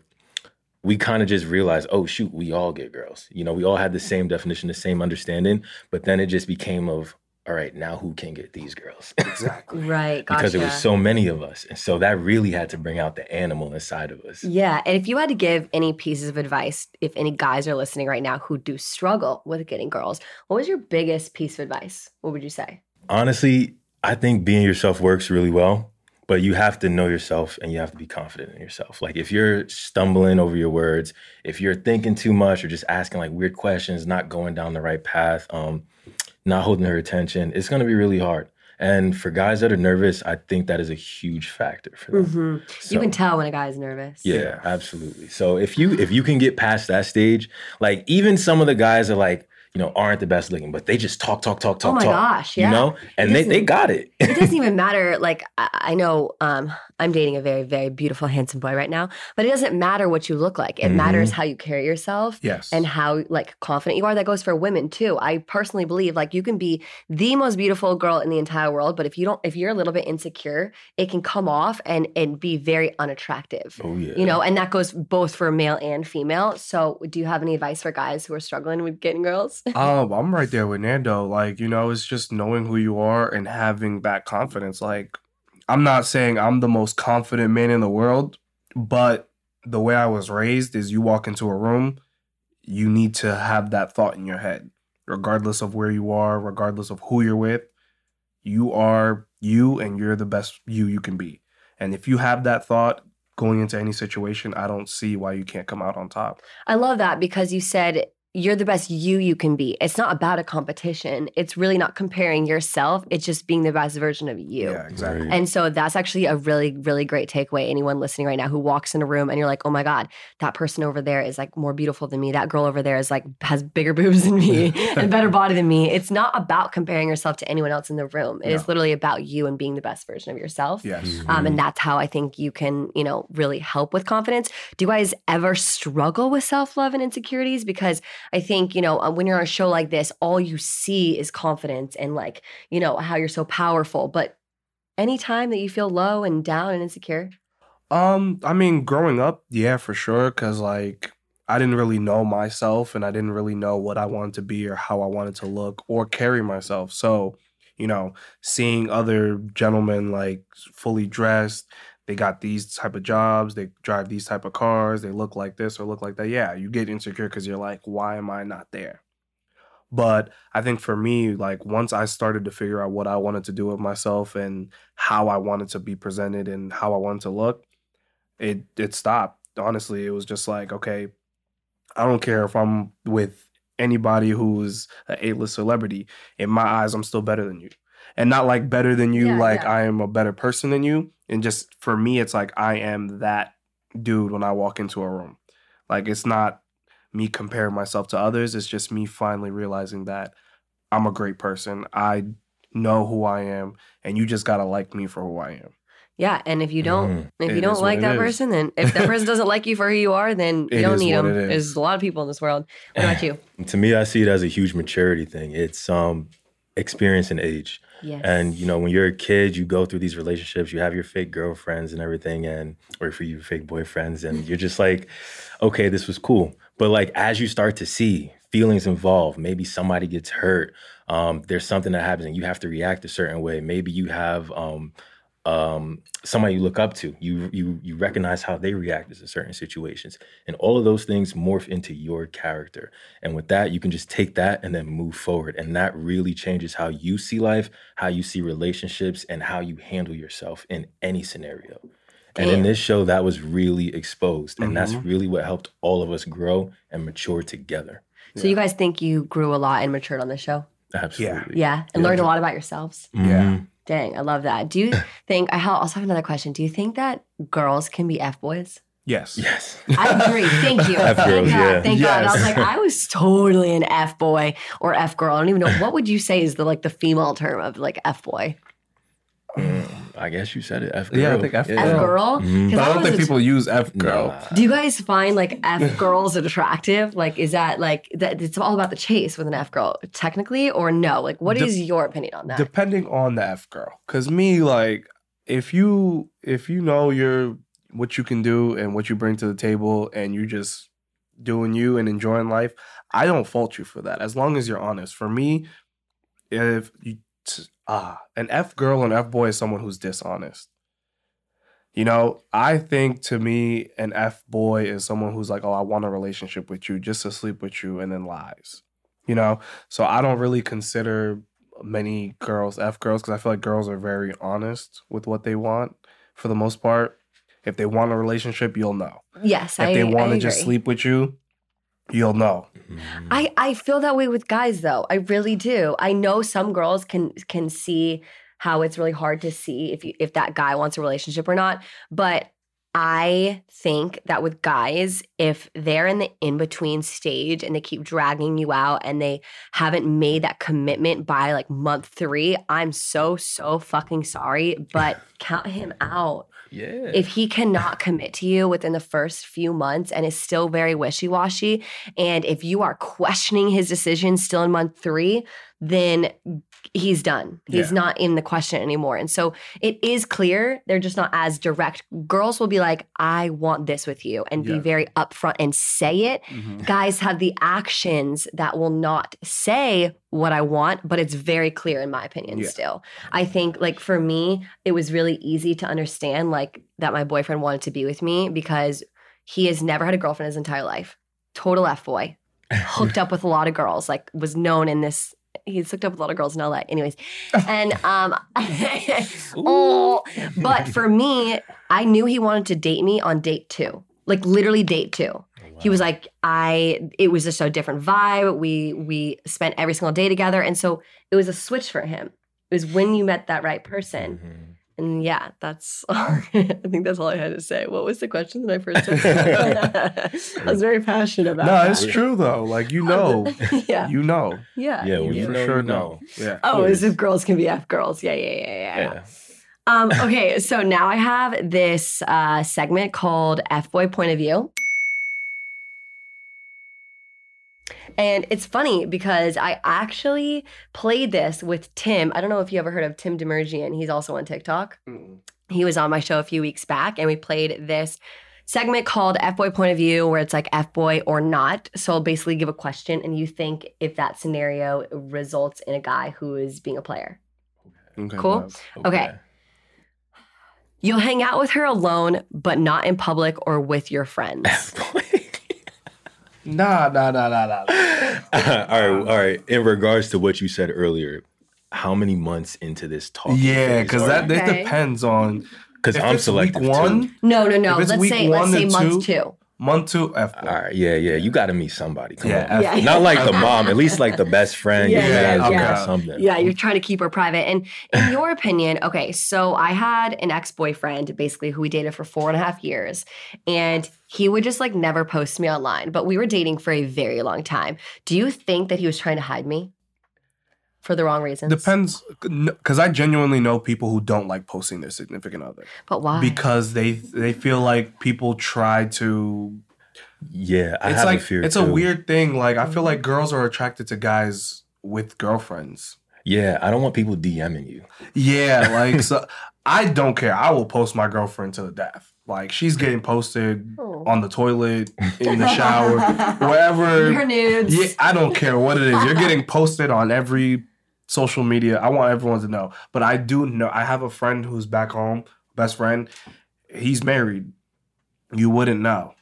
S3: we kind of just realized, oh shoot, we all get girls. You know, we all had the same definition, the same understanding, but then it just became of, all right, now who can get these girls?
S2: Exactly.
S1: Right. Gotcha.
S3: because there was so many of us, and so that really had to bring out the animal inside of us.
S1: Yeah. And if you had to give any pieces of advice, if any guys are listening right now who do struggle with getting girls, what was your biggest piece of advice? What would you say?
S3: Honestly, I think being yourself works really well, but you have to know yourself and you have to be confident in yourself. Like if you're stumbling over your words, if you're thinking too much or just asking like weird questions, not going down the right path, um, not holding her attention, it's gonna be really hard. And for guys that are nervous, I think that is a huge factor for them.
S1: hmm
S3: So-
S1: you can tell when a guy's nervous.
S3: Yeah,
S2: Yeah.
S3: absolutely. So if you if you can get past that stage, like even some of the guys are like, you know, aren't the best looking, but they just talk, talk, talk, talk,
S1: oh my
S3: talk.
S1: gosh. Yeah.
S3: You know? And they, they got it.
S1: it doesn't even matter. Like I, I know um, I'm dating a very, very beautiful, handsome boy right now, but it doesn't matter what you look like. It
S3: Mhm.
S1: matters how you carry yourself
S2: Yes.
S1: and how like confident you are. That goes for women too. I personally believe like you can be the most beautiful girl in the entire world, but if you don't, if you're a little bit insecure, it can come off and and be very unattractive.
S3: oh yeah.
S1: You know, and that goes both for male and female. So, do you have any advice for guys who are struggling with getting girls?
S2: Um, I'm right there with Nando. Like, you know, it's just knowing who you are and having that confidence. Like, I'm not saying I'm the most confident man in the world, but the way I was raised is you walk into a room, you need to have that thought in your head, regardless of where you are, regardless of who you're with. You are you and you're the best you you can be. And if you have that thought going into any situation, I don't see why you can't come out on top.
S1: I love that because you said you're the best you you can be. It's not about a competition. It's really not comparing yourself. It's just being the best version of you.
S2: Yeah, exactly.
S1: And so that's actually a really, really great takeaway. Anyone listening right now who walks in a room and you're like, oh my God, that person over there is like more beautiful than me. That girl over there is like has bigger boobs than me and better body than me. It's not about comparing yourself to anyone else in the room. It is
S2: No.
S1: literally about you and being the best version of yourself.
S2: Yes.
S3: Mhm.
S1: Um, and that's how I think you can, you know, really help with confidence. Do you guys ever struggle with self love and insecurities? Because I think, you know, uh, when you're on a show like this, all you see is confidence and like, you know, how you're so powerful. But anytime that you feel low and down and insecure,
S2: Um, I mean, growing up, yeah, for sure, because like I didn't really know myself, and I didn't really know what I wanted to be or how I wanted to look or carry myself. So, you know, seeing other gentlemen like fully dressed, they got these type of jobs, they drive these type of cars, they look like this or look like that. Yeah, you get insecure because you're like, why am I not there? But I think for me, like once I started to figure out what I wanted to do with myself and how I wanted to be presented and how I wanted to look, it it stopped. Honestly, it was just like, okay, I don't care if I'm with anybody who's an A-list celebrity. In my eyes, I'm still better than you. And not like better than you,
S1: Yeah,
S2: like
S1: yeah.
S2: I am a better person than you. And just for me, it's like I am that dude when I walk into a room. Like it's not me comparing myself to others. It's just me finally realizing that I'm a great person. I know who I am, and you just gotta like me for who I am.
S1: yeah. And if you don't,
S3: Mhm.
S1: if you
S2: It
S1: don't like
S2: what it
S1: that
S2: is.
S1: person, then if that person doesn't like you for who you are, then you
S2: It
S1: don't need them. There's a lot of people in this world. What about you?
S3: To me, I see it as a huge maturity thing. It's um experience and age.
S1: Yes.
S3: And you know, when you're a kid, you go through these relationships, you have your fake girlfriends and everything, and or for you fake boyfriends, and you're just like, okay, this was cool. But like as you start to see feelings involved, maybe somebody gets hurt, um, there's something that happens, and you have to react a certain way. Maybe you have um, um, somebody you look up to. You you you recognize how they react to certain situations, and all of those things morph into your character. And with that, you can just take that and then move forward, and that really changes how you see life, how you see relationships, and how you handle yourself in any scenario. And in this show, that was really exposed, and that's
S2: Mhm.
S3: really what helped all of us grow and mature together.
S1: so you guys think you grew a lot and matured on this show?
S3: Absolutely.
S1: Yeah. And
S3: Yeah.
S1: learned a lot about yourselves.
S3: Mhm.
S2: Yeah.
S1: Dang, I love that. Do you think I also have another question? Do you think that girls can be f boys?
S2: Yes.
S3: Yes.
S1: I agree. Thank you.
S3: F
S1: Thank
S3: girls,
S1: God.
S3: yeah.
S1: Thank God. I was like, I was totally an F boy or F girl. I don't even know what would you say is the like the female term of like F boy.
S3: Mm. I guess you said it. F girl.
S2: Yeah, I think F
S1: F
S2: Yeah.
S1: girl.
S3: Mhm.
S1: 'Cause
S2: But I don't think
S1: a-
S2: people use F girl.
S3: Nah.
S1: Do you guys find like F girls attractive? Like, is that like that? It's all about the chase with an F girl, technically, or no? Like, what is
S2: Dep-
S1: your opinion on that?
S2: Depending on the F girl. Cause me, like, if you if you know you're what you can do and what you bring to the table and you just doing you and enjoying life, I don't fault you for that. As long as you're honest. For me, if you t- ah an F girl and F boy is someone who's dishonest. You know, I think to me, an F boy is someone who's like, oh, I want a relationship with you just to sleep with you and then lies. You know, so I don't really consider many girls F girls because I feel like girls are very honest with what they want for the most part. If they want a relationship, you'll know.
S1: yes, I.
S2: If
S1: I,
S2: they want to just sleep with you, you'll know.
S1: I, I feel that way with guys though. I really do. I know some girls can can see how it's really hard to see if you if that guy wants a relationship or not. But I think that with guys, if they're in the in between stage and they keep dragging you out and they haven't made that commitment by like month three, I'm so, so fucking sorry, but count him out
S3: yeah.
S1: if he cannot commit to you within the first few months and is still very wishy-washy and if you are questioning his decision still in month 3 then he's done he's
S2: Yeah.
S1: not in the question anymore and so it is clear they're just not as direct girls will be like i want this with you and be very upfront and say it mm-hmm. guys have the actions that will not say what I want, but it's very clear in my opinion
S2: Yeah.
S1: still. I think like for me, it was really easy to understand like that my boyfriend wanted to be with me because he has never had a girlfriend his entire life. Total F boy. Hooked up with a lot of girls, like was known in this he's hooked up with a lot of girls in LA. Anyways. And um oh but for me, I knew he wanted to date me on date 2. Like literally date 2 he was like i it was just a different vibe we we spent every single day together and so it was a switch for him it was when you met that right person
S3: Mhm.
S1: And yeah that's i think that's all i had to say what was the question that i first took i was very passionate about
S2: No,
S1: that.
S2: it's true though. Like you know,
S1: yeah
S2: you know.
S1: yeah
S3: Yeah, when
S2: You
S3: you
S2: for
S3: know,
S2: sure
S3: you
S2: know.
S3: know.
S2: Yeah.
S1: oh as
S3: course.
S1: if girls can be f girls yeah yeah yeah yeah, yeah.
S3: Yeah.
S1: Um, okay, so now I have this uh, segment called F Boy Point of View. And it's funny because I actually played this with Tim. I don't know if you ever heard of Tim Demergian. He's also on TikTok.
S2: Mm.
S1: He was on my show a few weeks back, and we played this segment called F Boy Point of View, where it's like F Boy or not. So I'll basically give a question, and you think if that scenario results in a guy who is being a player.
S2: Okay.
S1: Cool.
S2: nice.
S1: Okay. You'll hang out with her alone, but not in public or with your friends.
S2: Nah, nah, nah, nah, nah.
S3: all right, all right. In regards to what you said earlier, how many months into this talk?
S2: Yeah, because that, that
S1: Okay.
S2: depends on
S3: because I'm
S2: it's week one,
S3: too.
S1: No, no, no.
S2: If it's
S1: Let's
S2: week
S1: say
S2: one
S1: let's say
S2: to
S1: month
S2: two,
S1: two.
S2: Month two, F boy.
S3: All right, yeah, yeah. You got to meet somebody. Come
S2: Yeah,
S3: on.
S1: Yeah.
S3: Not like the mom, at least like the best friend.
S1: Yeah,
S3: you
S2: yeah,
S3: guys
S2: yeah.
S3: something.
S1: Yeah, you're trying to keep her private. And in your opinion, okay, so I had an ex boyfriend basically who we dated for four and a half years, and he would just like never post me online, but we were dating for a very long time. Do you think that he was trying to hide me for the wrong reasons?
S2: Depends, because I genuinely know people who don't like posting their significant other
S1: But why?
S2: because they they feel like people try to.
S3: Yeah, I
S2: it's
S3: have
S2: like
S3: a fear.
S2: it's
S3: too.
S2: a weird thing. Like I feel like girls are attracted to guys with girlfriends.
S3: Yeah, I don't want people DMing you.
S2: Yeah, like so. I don't care. I will post my girlfriend to the death. Like she's getting posted
S1: Oh.
S2: on the toilet, in the shower, wherever.
S1: Your nudes.
S2: Yeah, I don't care what it is. You're getting posted on every social media. I want everyone to know. But I do know I have a friend who's back home, best friend. He's married. You wouldn't know.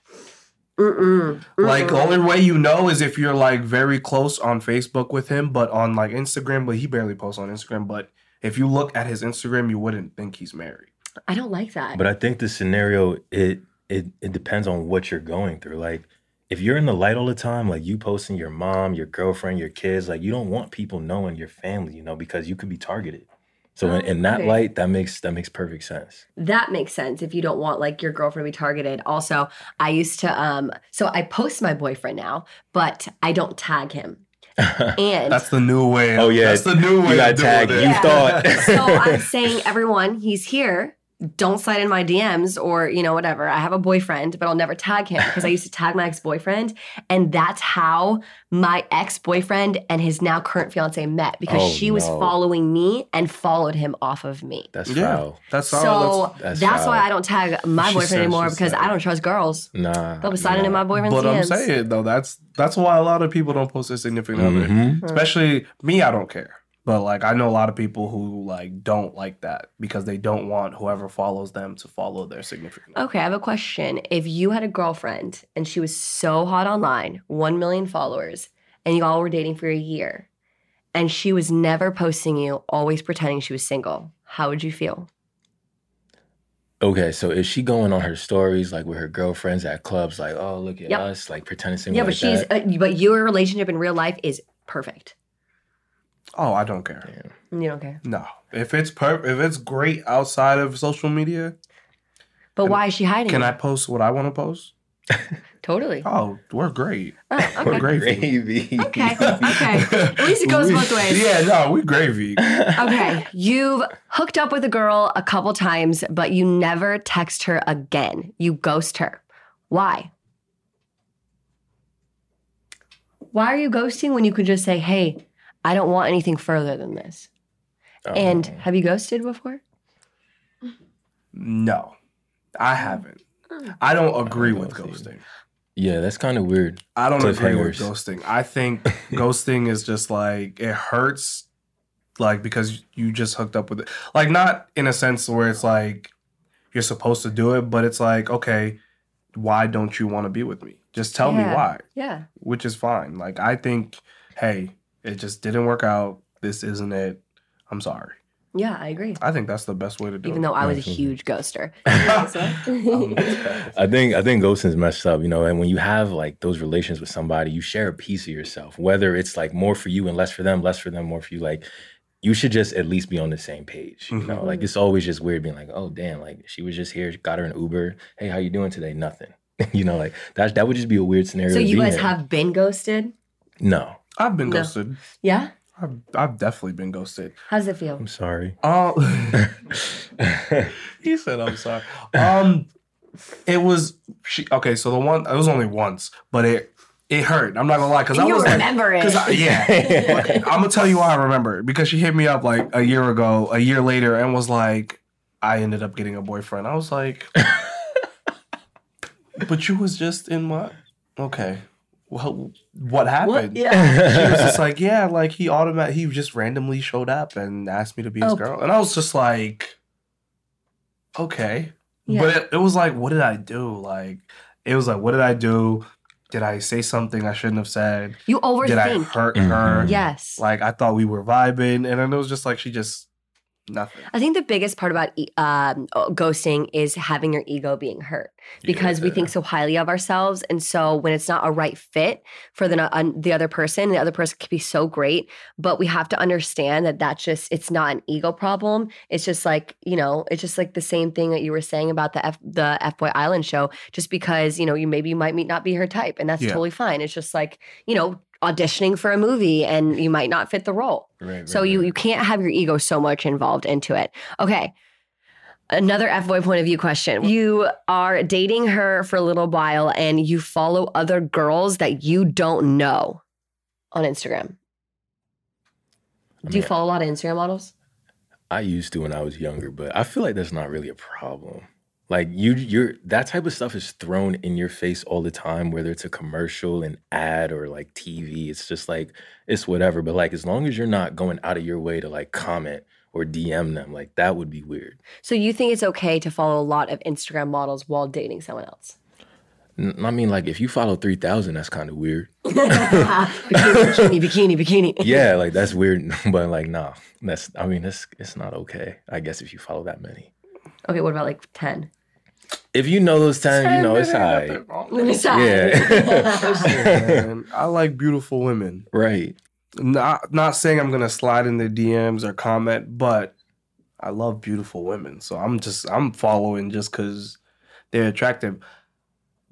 S1: Mm-mm.
S2: Like the only way you know is if you're like very close on Facebook with him, but on like Instagram, but he barely posts on Instagram. But if you look at his Instagram, you wouldn't think he's married.
S1: I don't like that.
S3: But I think the scenario it it it depends on what you're going through. Like if you're in the light all the time, like you posting your mom, your girlfriend, your kids, like you don't want people knowing your family, you know, because you could be targeted. So in, in that
S1: Okay.
S3: light, that makes that makes perfect sense.
S1: That makes sense if you don't want like your girlfriend to be targeted. Also, I used to um so I post my boyfriend now, but I don't tag him. And
S2: That's the new way.
S3: Oh, yeah.
S2: that's the new way.
S3: You got
S2: of doing
S3: tagged.
S2: it.
S3: You thought.
S1: so I'm saying everyone, he's here. Don't slide in my DMs or, you know, whatever. I have a boyfriend, but I'll never tag him because I used to tag my ex-boyfriend. And that's how my ex-boyfriend and his now current fiance met because
S3: Oh,
S1: she was following me and followed him off of me.
S3: That's
S2: Yeah,
S3: foul.
S2: that's all.
S1: So
S3: that's
S1: that's, why
S3: foul.
S1: I don't tag my
S2: She
S1: boyfriend
S2: said-
S1: anymore because
S2: said.
S1: I don't trust girls.
S3: Nah.
S1: They'll be sliding in my
S3: nah.
S1: boyfriend's
S2: but I'm saying though, that's that's why a lot of people don't post their significant other.
S3: Mhm.
S2: Especially me, I don't care. But like I know a lot of people who like don't like that because they don't want whoever follows them to follow their significant. other.
S1: Okay, I have a question. If you had a girlfriend and she was so hot online, 1 million followers, and you all were dating for a year, and she was never posting you, always pretending she was single, how would you feel?
S3: Okay, so is she going on her stories like with her girlfriends at clubs, like, oh look at
S1: Yep.
S3: us, like pretending single?
S1: yeah, but
S3: like
S1: she's,
S3: that?
S1: uh, but your relationship in real life is perfect.
S2: Oh, I don't care.
S3: Damn.
S1: You don't care.
S2: No, if it's per- if it's great outside of social media,
S1: But why is she hiding?
S2: can
S1: it?
S2: I post what I want to post?
S1: Totally.
S2: Oh, we're great.
S1: Oh,
S2: We're
S1: okay.
S2: gravy.
S3: Gravy.
S1: Okay, okay. At least it goes
S2: We-
S1: both ways.
S2: Yeah, no, we gravy.
S1: Okay, you've hooked up with a girl a couple times, but you never text her again. You ghost her. Why? Why are you ghosting when you could just say, hey, I don't want anything further than this? And
S3: Oh.
S1: have you ghosted before?
S2: No, I haven't. Hmm. I don't agree with
S3: ghosting.
S2: ghosting.
S3: yeah, that's kind of weird.
S2: I don't agree with ghosting. I think ghosting is just like it hurts, like because you just hooked up with it. Like not in a sense where it's like you're supposed to do it, but it's like okay, why don't you want to be with me? Just tell me why,
S1: Yeah.
S2: which is fine. Like I think, hey, it just didn't work out. This isn't it. I'm sorry.
S1: Yeah, I agree.
S2: I think that's the best way to do
S1: Even
S2: it.
S1: though I was a huge ghoster.
S3: I think I think ghosting is messed up, you know. And when you have like those relations with somebody, you share a piece of yourself, whether it's like more for you and less for them, less for them, more for you. Like you should just at least be on the same page, you know.
S1: Mhm.
S3: Like it's always just weird being like, oh damn, like she was just here, got her an Uber. Hey, how you doing today? Nothing. you know, like that that would just be a weird scenario.
S1: so you guys
S3: in.
S1: have been ghosted?
S3: no.
S2: I've been
S1: No.
S2: ghosted.
S1: Yeah?
S2: I've, I've definitely been ghosted.
S1: How does it feel?
S3: I'm sorry.
S2: Oh. he said, "I'm sorry." Um, it was she. Okay, so the one it was only once, but it it hurt. I'm not gonna lie because I
S1: you
S2: was like,
S1: remember it.
S2: because yeah. I'm gonna tell you why I remember it because she hit me up like a year ago, a year later, and was like, "I ended up getting a boyfriend." I was like, "But you was just in my okay." Well, what happened?
S1: What? Yeah.
S2: She was just like, yeah, like he automatic he just randomly showed up and asked me to be his
S1: Oh.
S2: girl. And I was just like, okay.
S1: Yeah.
S2: But it, it was like, what did I do? Like, it was like, what did I do? Did I say something I shouldn't have said?
S1: You
S2: Did I
S1: overthink.
S2: hurt her?
S3: Mhm.
S1: Yes.
S2: Like I thought we were vibing, and then it was just like she just nothing.
S1: I think the biggest part about um, ghosting is having your ego being hurt because we think so highly of ourselves, and so when it's not a right fit for the uh, the other person, the other person could be so great, but we have to understand that that's just it's not an ego problem. It's just like you know, it's just like the same thing that you were saying about the F, the F Boy Island show. Just because you know you maybe you might meet not be her type, and that's
S2: Yeah.
S1: totally fine. It's just like you know auditioning for a movie and you might not fit the role.
S3: Right,
S1: So
S3: right,
S1: you you can't have your ego so much involved into it. Okay. Another F boy point of view question. You are dating her for a little while and you follow other girls that you don't know on Instagram.
S3: I
S1: Do you follow a lot of Instagram models?
S3: I used to when I was younger, but I feel like that's not really a problem. Like you, you're that type of stuff is thrown in your face all the time, whether it's a commercial, an ad, or like TV. It's just like it's whatever. But like as long as you're not going out of your way to like comment or DM them, like that would be weird.
S1: So you think it's okay to follow a lot of Instagram models while dating someone else?
S3: I mean, like if you follow three thousand, that's kind of weird.
S1: bikini, bikini, bikini.
S3: Yeah, like that's weird. But like, nah, that's. I mean, it's it's not okay. I guess if you follow that many,
S1: Okay, what about like 10?
S3: If you know those ten, you know it's high. Let me say, yeah.
S2: Man, I like beautiful women.
S3: Right.
S2: Not not saying I'm gonna slide in their DMs or comment, but I love beautiful women, so I'm just I'm following just because they're attractive.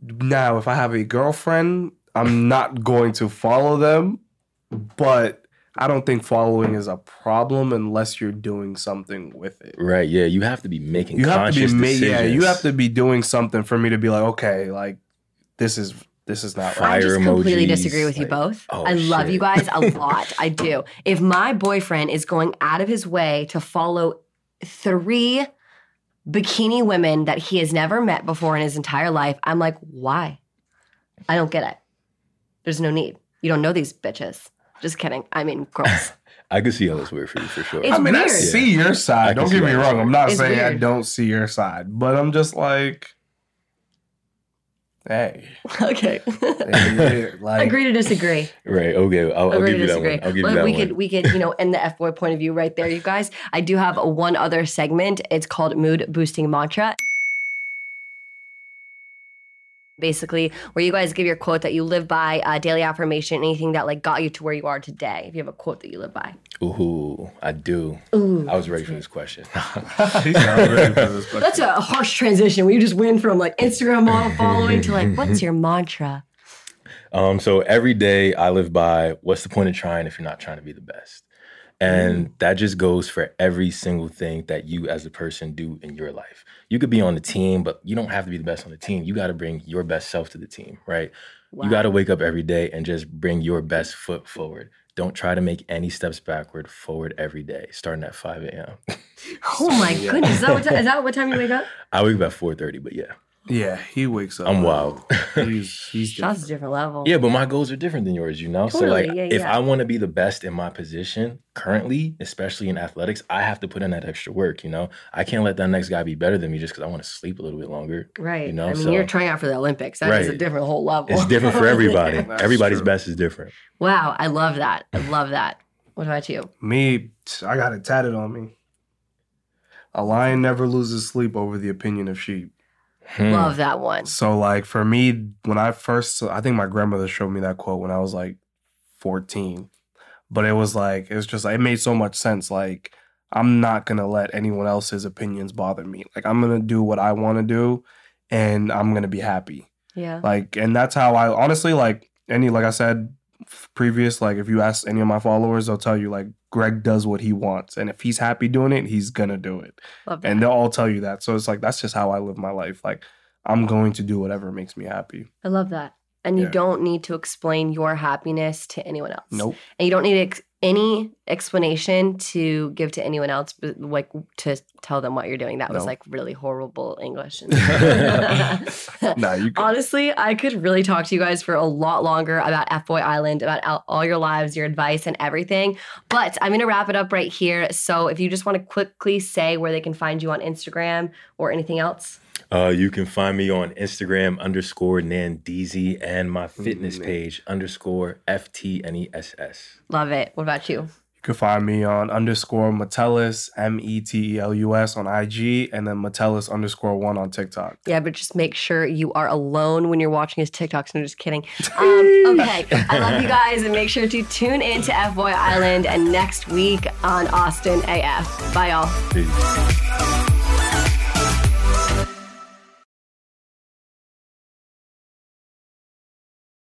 S2: Now, if I have a girlfriend, I'm not going to follow them, but I don't think following is a problem unless you're doing something with it.
S3: Right. Yeah. You have to be making
S2: You have to be
S3: conscious
S2: ma-
S3: decisions.
S2: yeah, you have to be doing something for me to be like, okay, like this is this is not right.
S1: I just
S3: Fire
S1: completely
S3: emojis,
S1: disagree with you both.
S3: Oh,
S1: I love
S3: shit.
S1: you guys a lot. I do. If my boyfriend is going out of his way to follow three bikini women that he has never met before in his entire life, I'm like, why? I don't get it. There's no need. You don't know these bitches. Just kidding. I mean, girls.
S3: I can see how that's weird for you for sure.
S1: It's
S2: I mean, I
S1: weird.
S2: see your side.
S3: can
S2: Don't get me
S3: that.
S2: wrong. I'm not
S1: It's
S2: saying I don't see your side, but I'm just like, hey,
S1: okay.
S2: like,
S1: Agree to disagree.
S3: right. Okay. I'll, I'll give
S1: to
S3: you that
S1: disagree.
S3: one. I'll give
S1: But
S3: you that
S1: we
S3: one.
S1: could we could you know in the F boy point of view right there, you guys. I do have one other segment. It's called mood boosting mantra. Basically, where you guys give your quote that you live by, uh, daily affirmation, anything that like got you to where you are today. If you have a quote that you live by,
S3: Ooh, I do.
S1: Ooh,
S3: I was ready for this question.
S2: He's not ready for this question.
S1: that's a harsh transition. We just went from like Instagram model following to like, what's your mantra?
S3: Um, so every day I live by what's the point of trying if you're not trying to be the best? And that just goes for every single thing that you as a person do in your life. You could be on the team, but you don't have to be the best on the team. You got to bring your best self to the team, right? You got to wake up every day and just bring your best foot forward. Don't try to make any steps backward, forward every day, starting at 5 a.m.
S1: Oh my goodness! Is that what, ti- is that what time you wake up?
S3: I wake up at 4.30, but yeah,
S2: Yeah, he wakes up.
S3: I'm wild.
S2: He's he's
S1: That's a different level.
S3: Yeah, but my goals are different than yours, you know? so like
S1: yeah,
S3: if
S1: yeah.
S3: I want to be the best in my position currently, especially in athletics, I have to put in that extra work, you know? I can't let that next guy be better than me just cuz I want to sleep a little bit longer.
S1: Right.
S3: You know,
S1: I mean,
S3: so-
S1: you're trying out for the Olympics. That is a different whole level.
S3: It's different for everybody.
S2: That's
S3: Everybody's
S2: true.
S3: best is different.
S1: wow, I love that. I love that. What about you?
S2: Me, I got it tatted on me. A lion never loses sleep over the opinion of sheep.
S3: Hmm.
S1: Love that one.
S2: So like for me, when I first, I think my grandmother showed me that quote when I was like 14, but it was like it was just it made so much sense. Like I'm not gonna let anyone else's opinions bother me. Like I'm gonna do what I want to do, and I'm gonna be happy.
S1: Yeah.
S2: Like, and that's how I honestly like any like I said previous. Like if you ask any of my followers, they'll tell you like Greg does what he wants, and if he's happy doing it, he's gonna do it and they'll all tell you that. So it's like that's just how I live my life. Like I'm going to do whatever makes me happy.
S1: I love that. And you
S2: Yeah.
S1: don't need to explain your happiness to anyone else.
S2: Nope.
S1: And you don't need ex- any explanation to give to anyone else, but like to tell them what you're doing. That was like really horrible English.
S2: Nah, you. Can,
S1: Honestly, I could really talk to you guys for a lot longer about F Boy Island, about all- all your lives, your advice, and everything. But I'm going to wrap it up right here. So if you just want to quickly say where they can find you on Instagram or anything else.
S3: Uh, you can find me on Instagram underscore Nandeezy and my fitness
S2: Mm.
S3: page underscore FTNESS.
S1: Love it. What about you?
S2: you can find me on underscore Metellus M E T E L U S on IG, and then Metellus underscore one on TikTok.
S1: Yeah, but just make sure you are alone when you're watching his TikToks. No, just kidding. Um, okay, I love you guys, and make sure to tune in to F Boy Island and next week on Austin AF. Bye, y'all.
S3: Peace.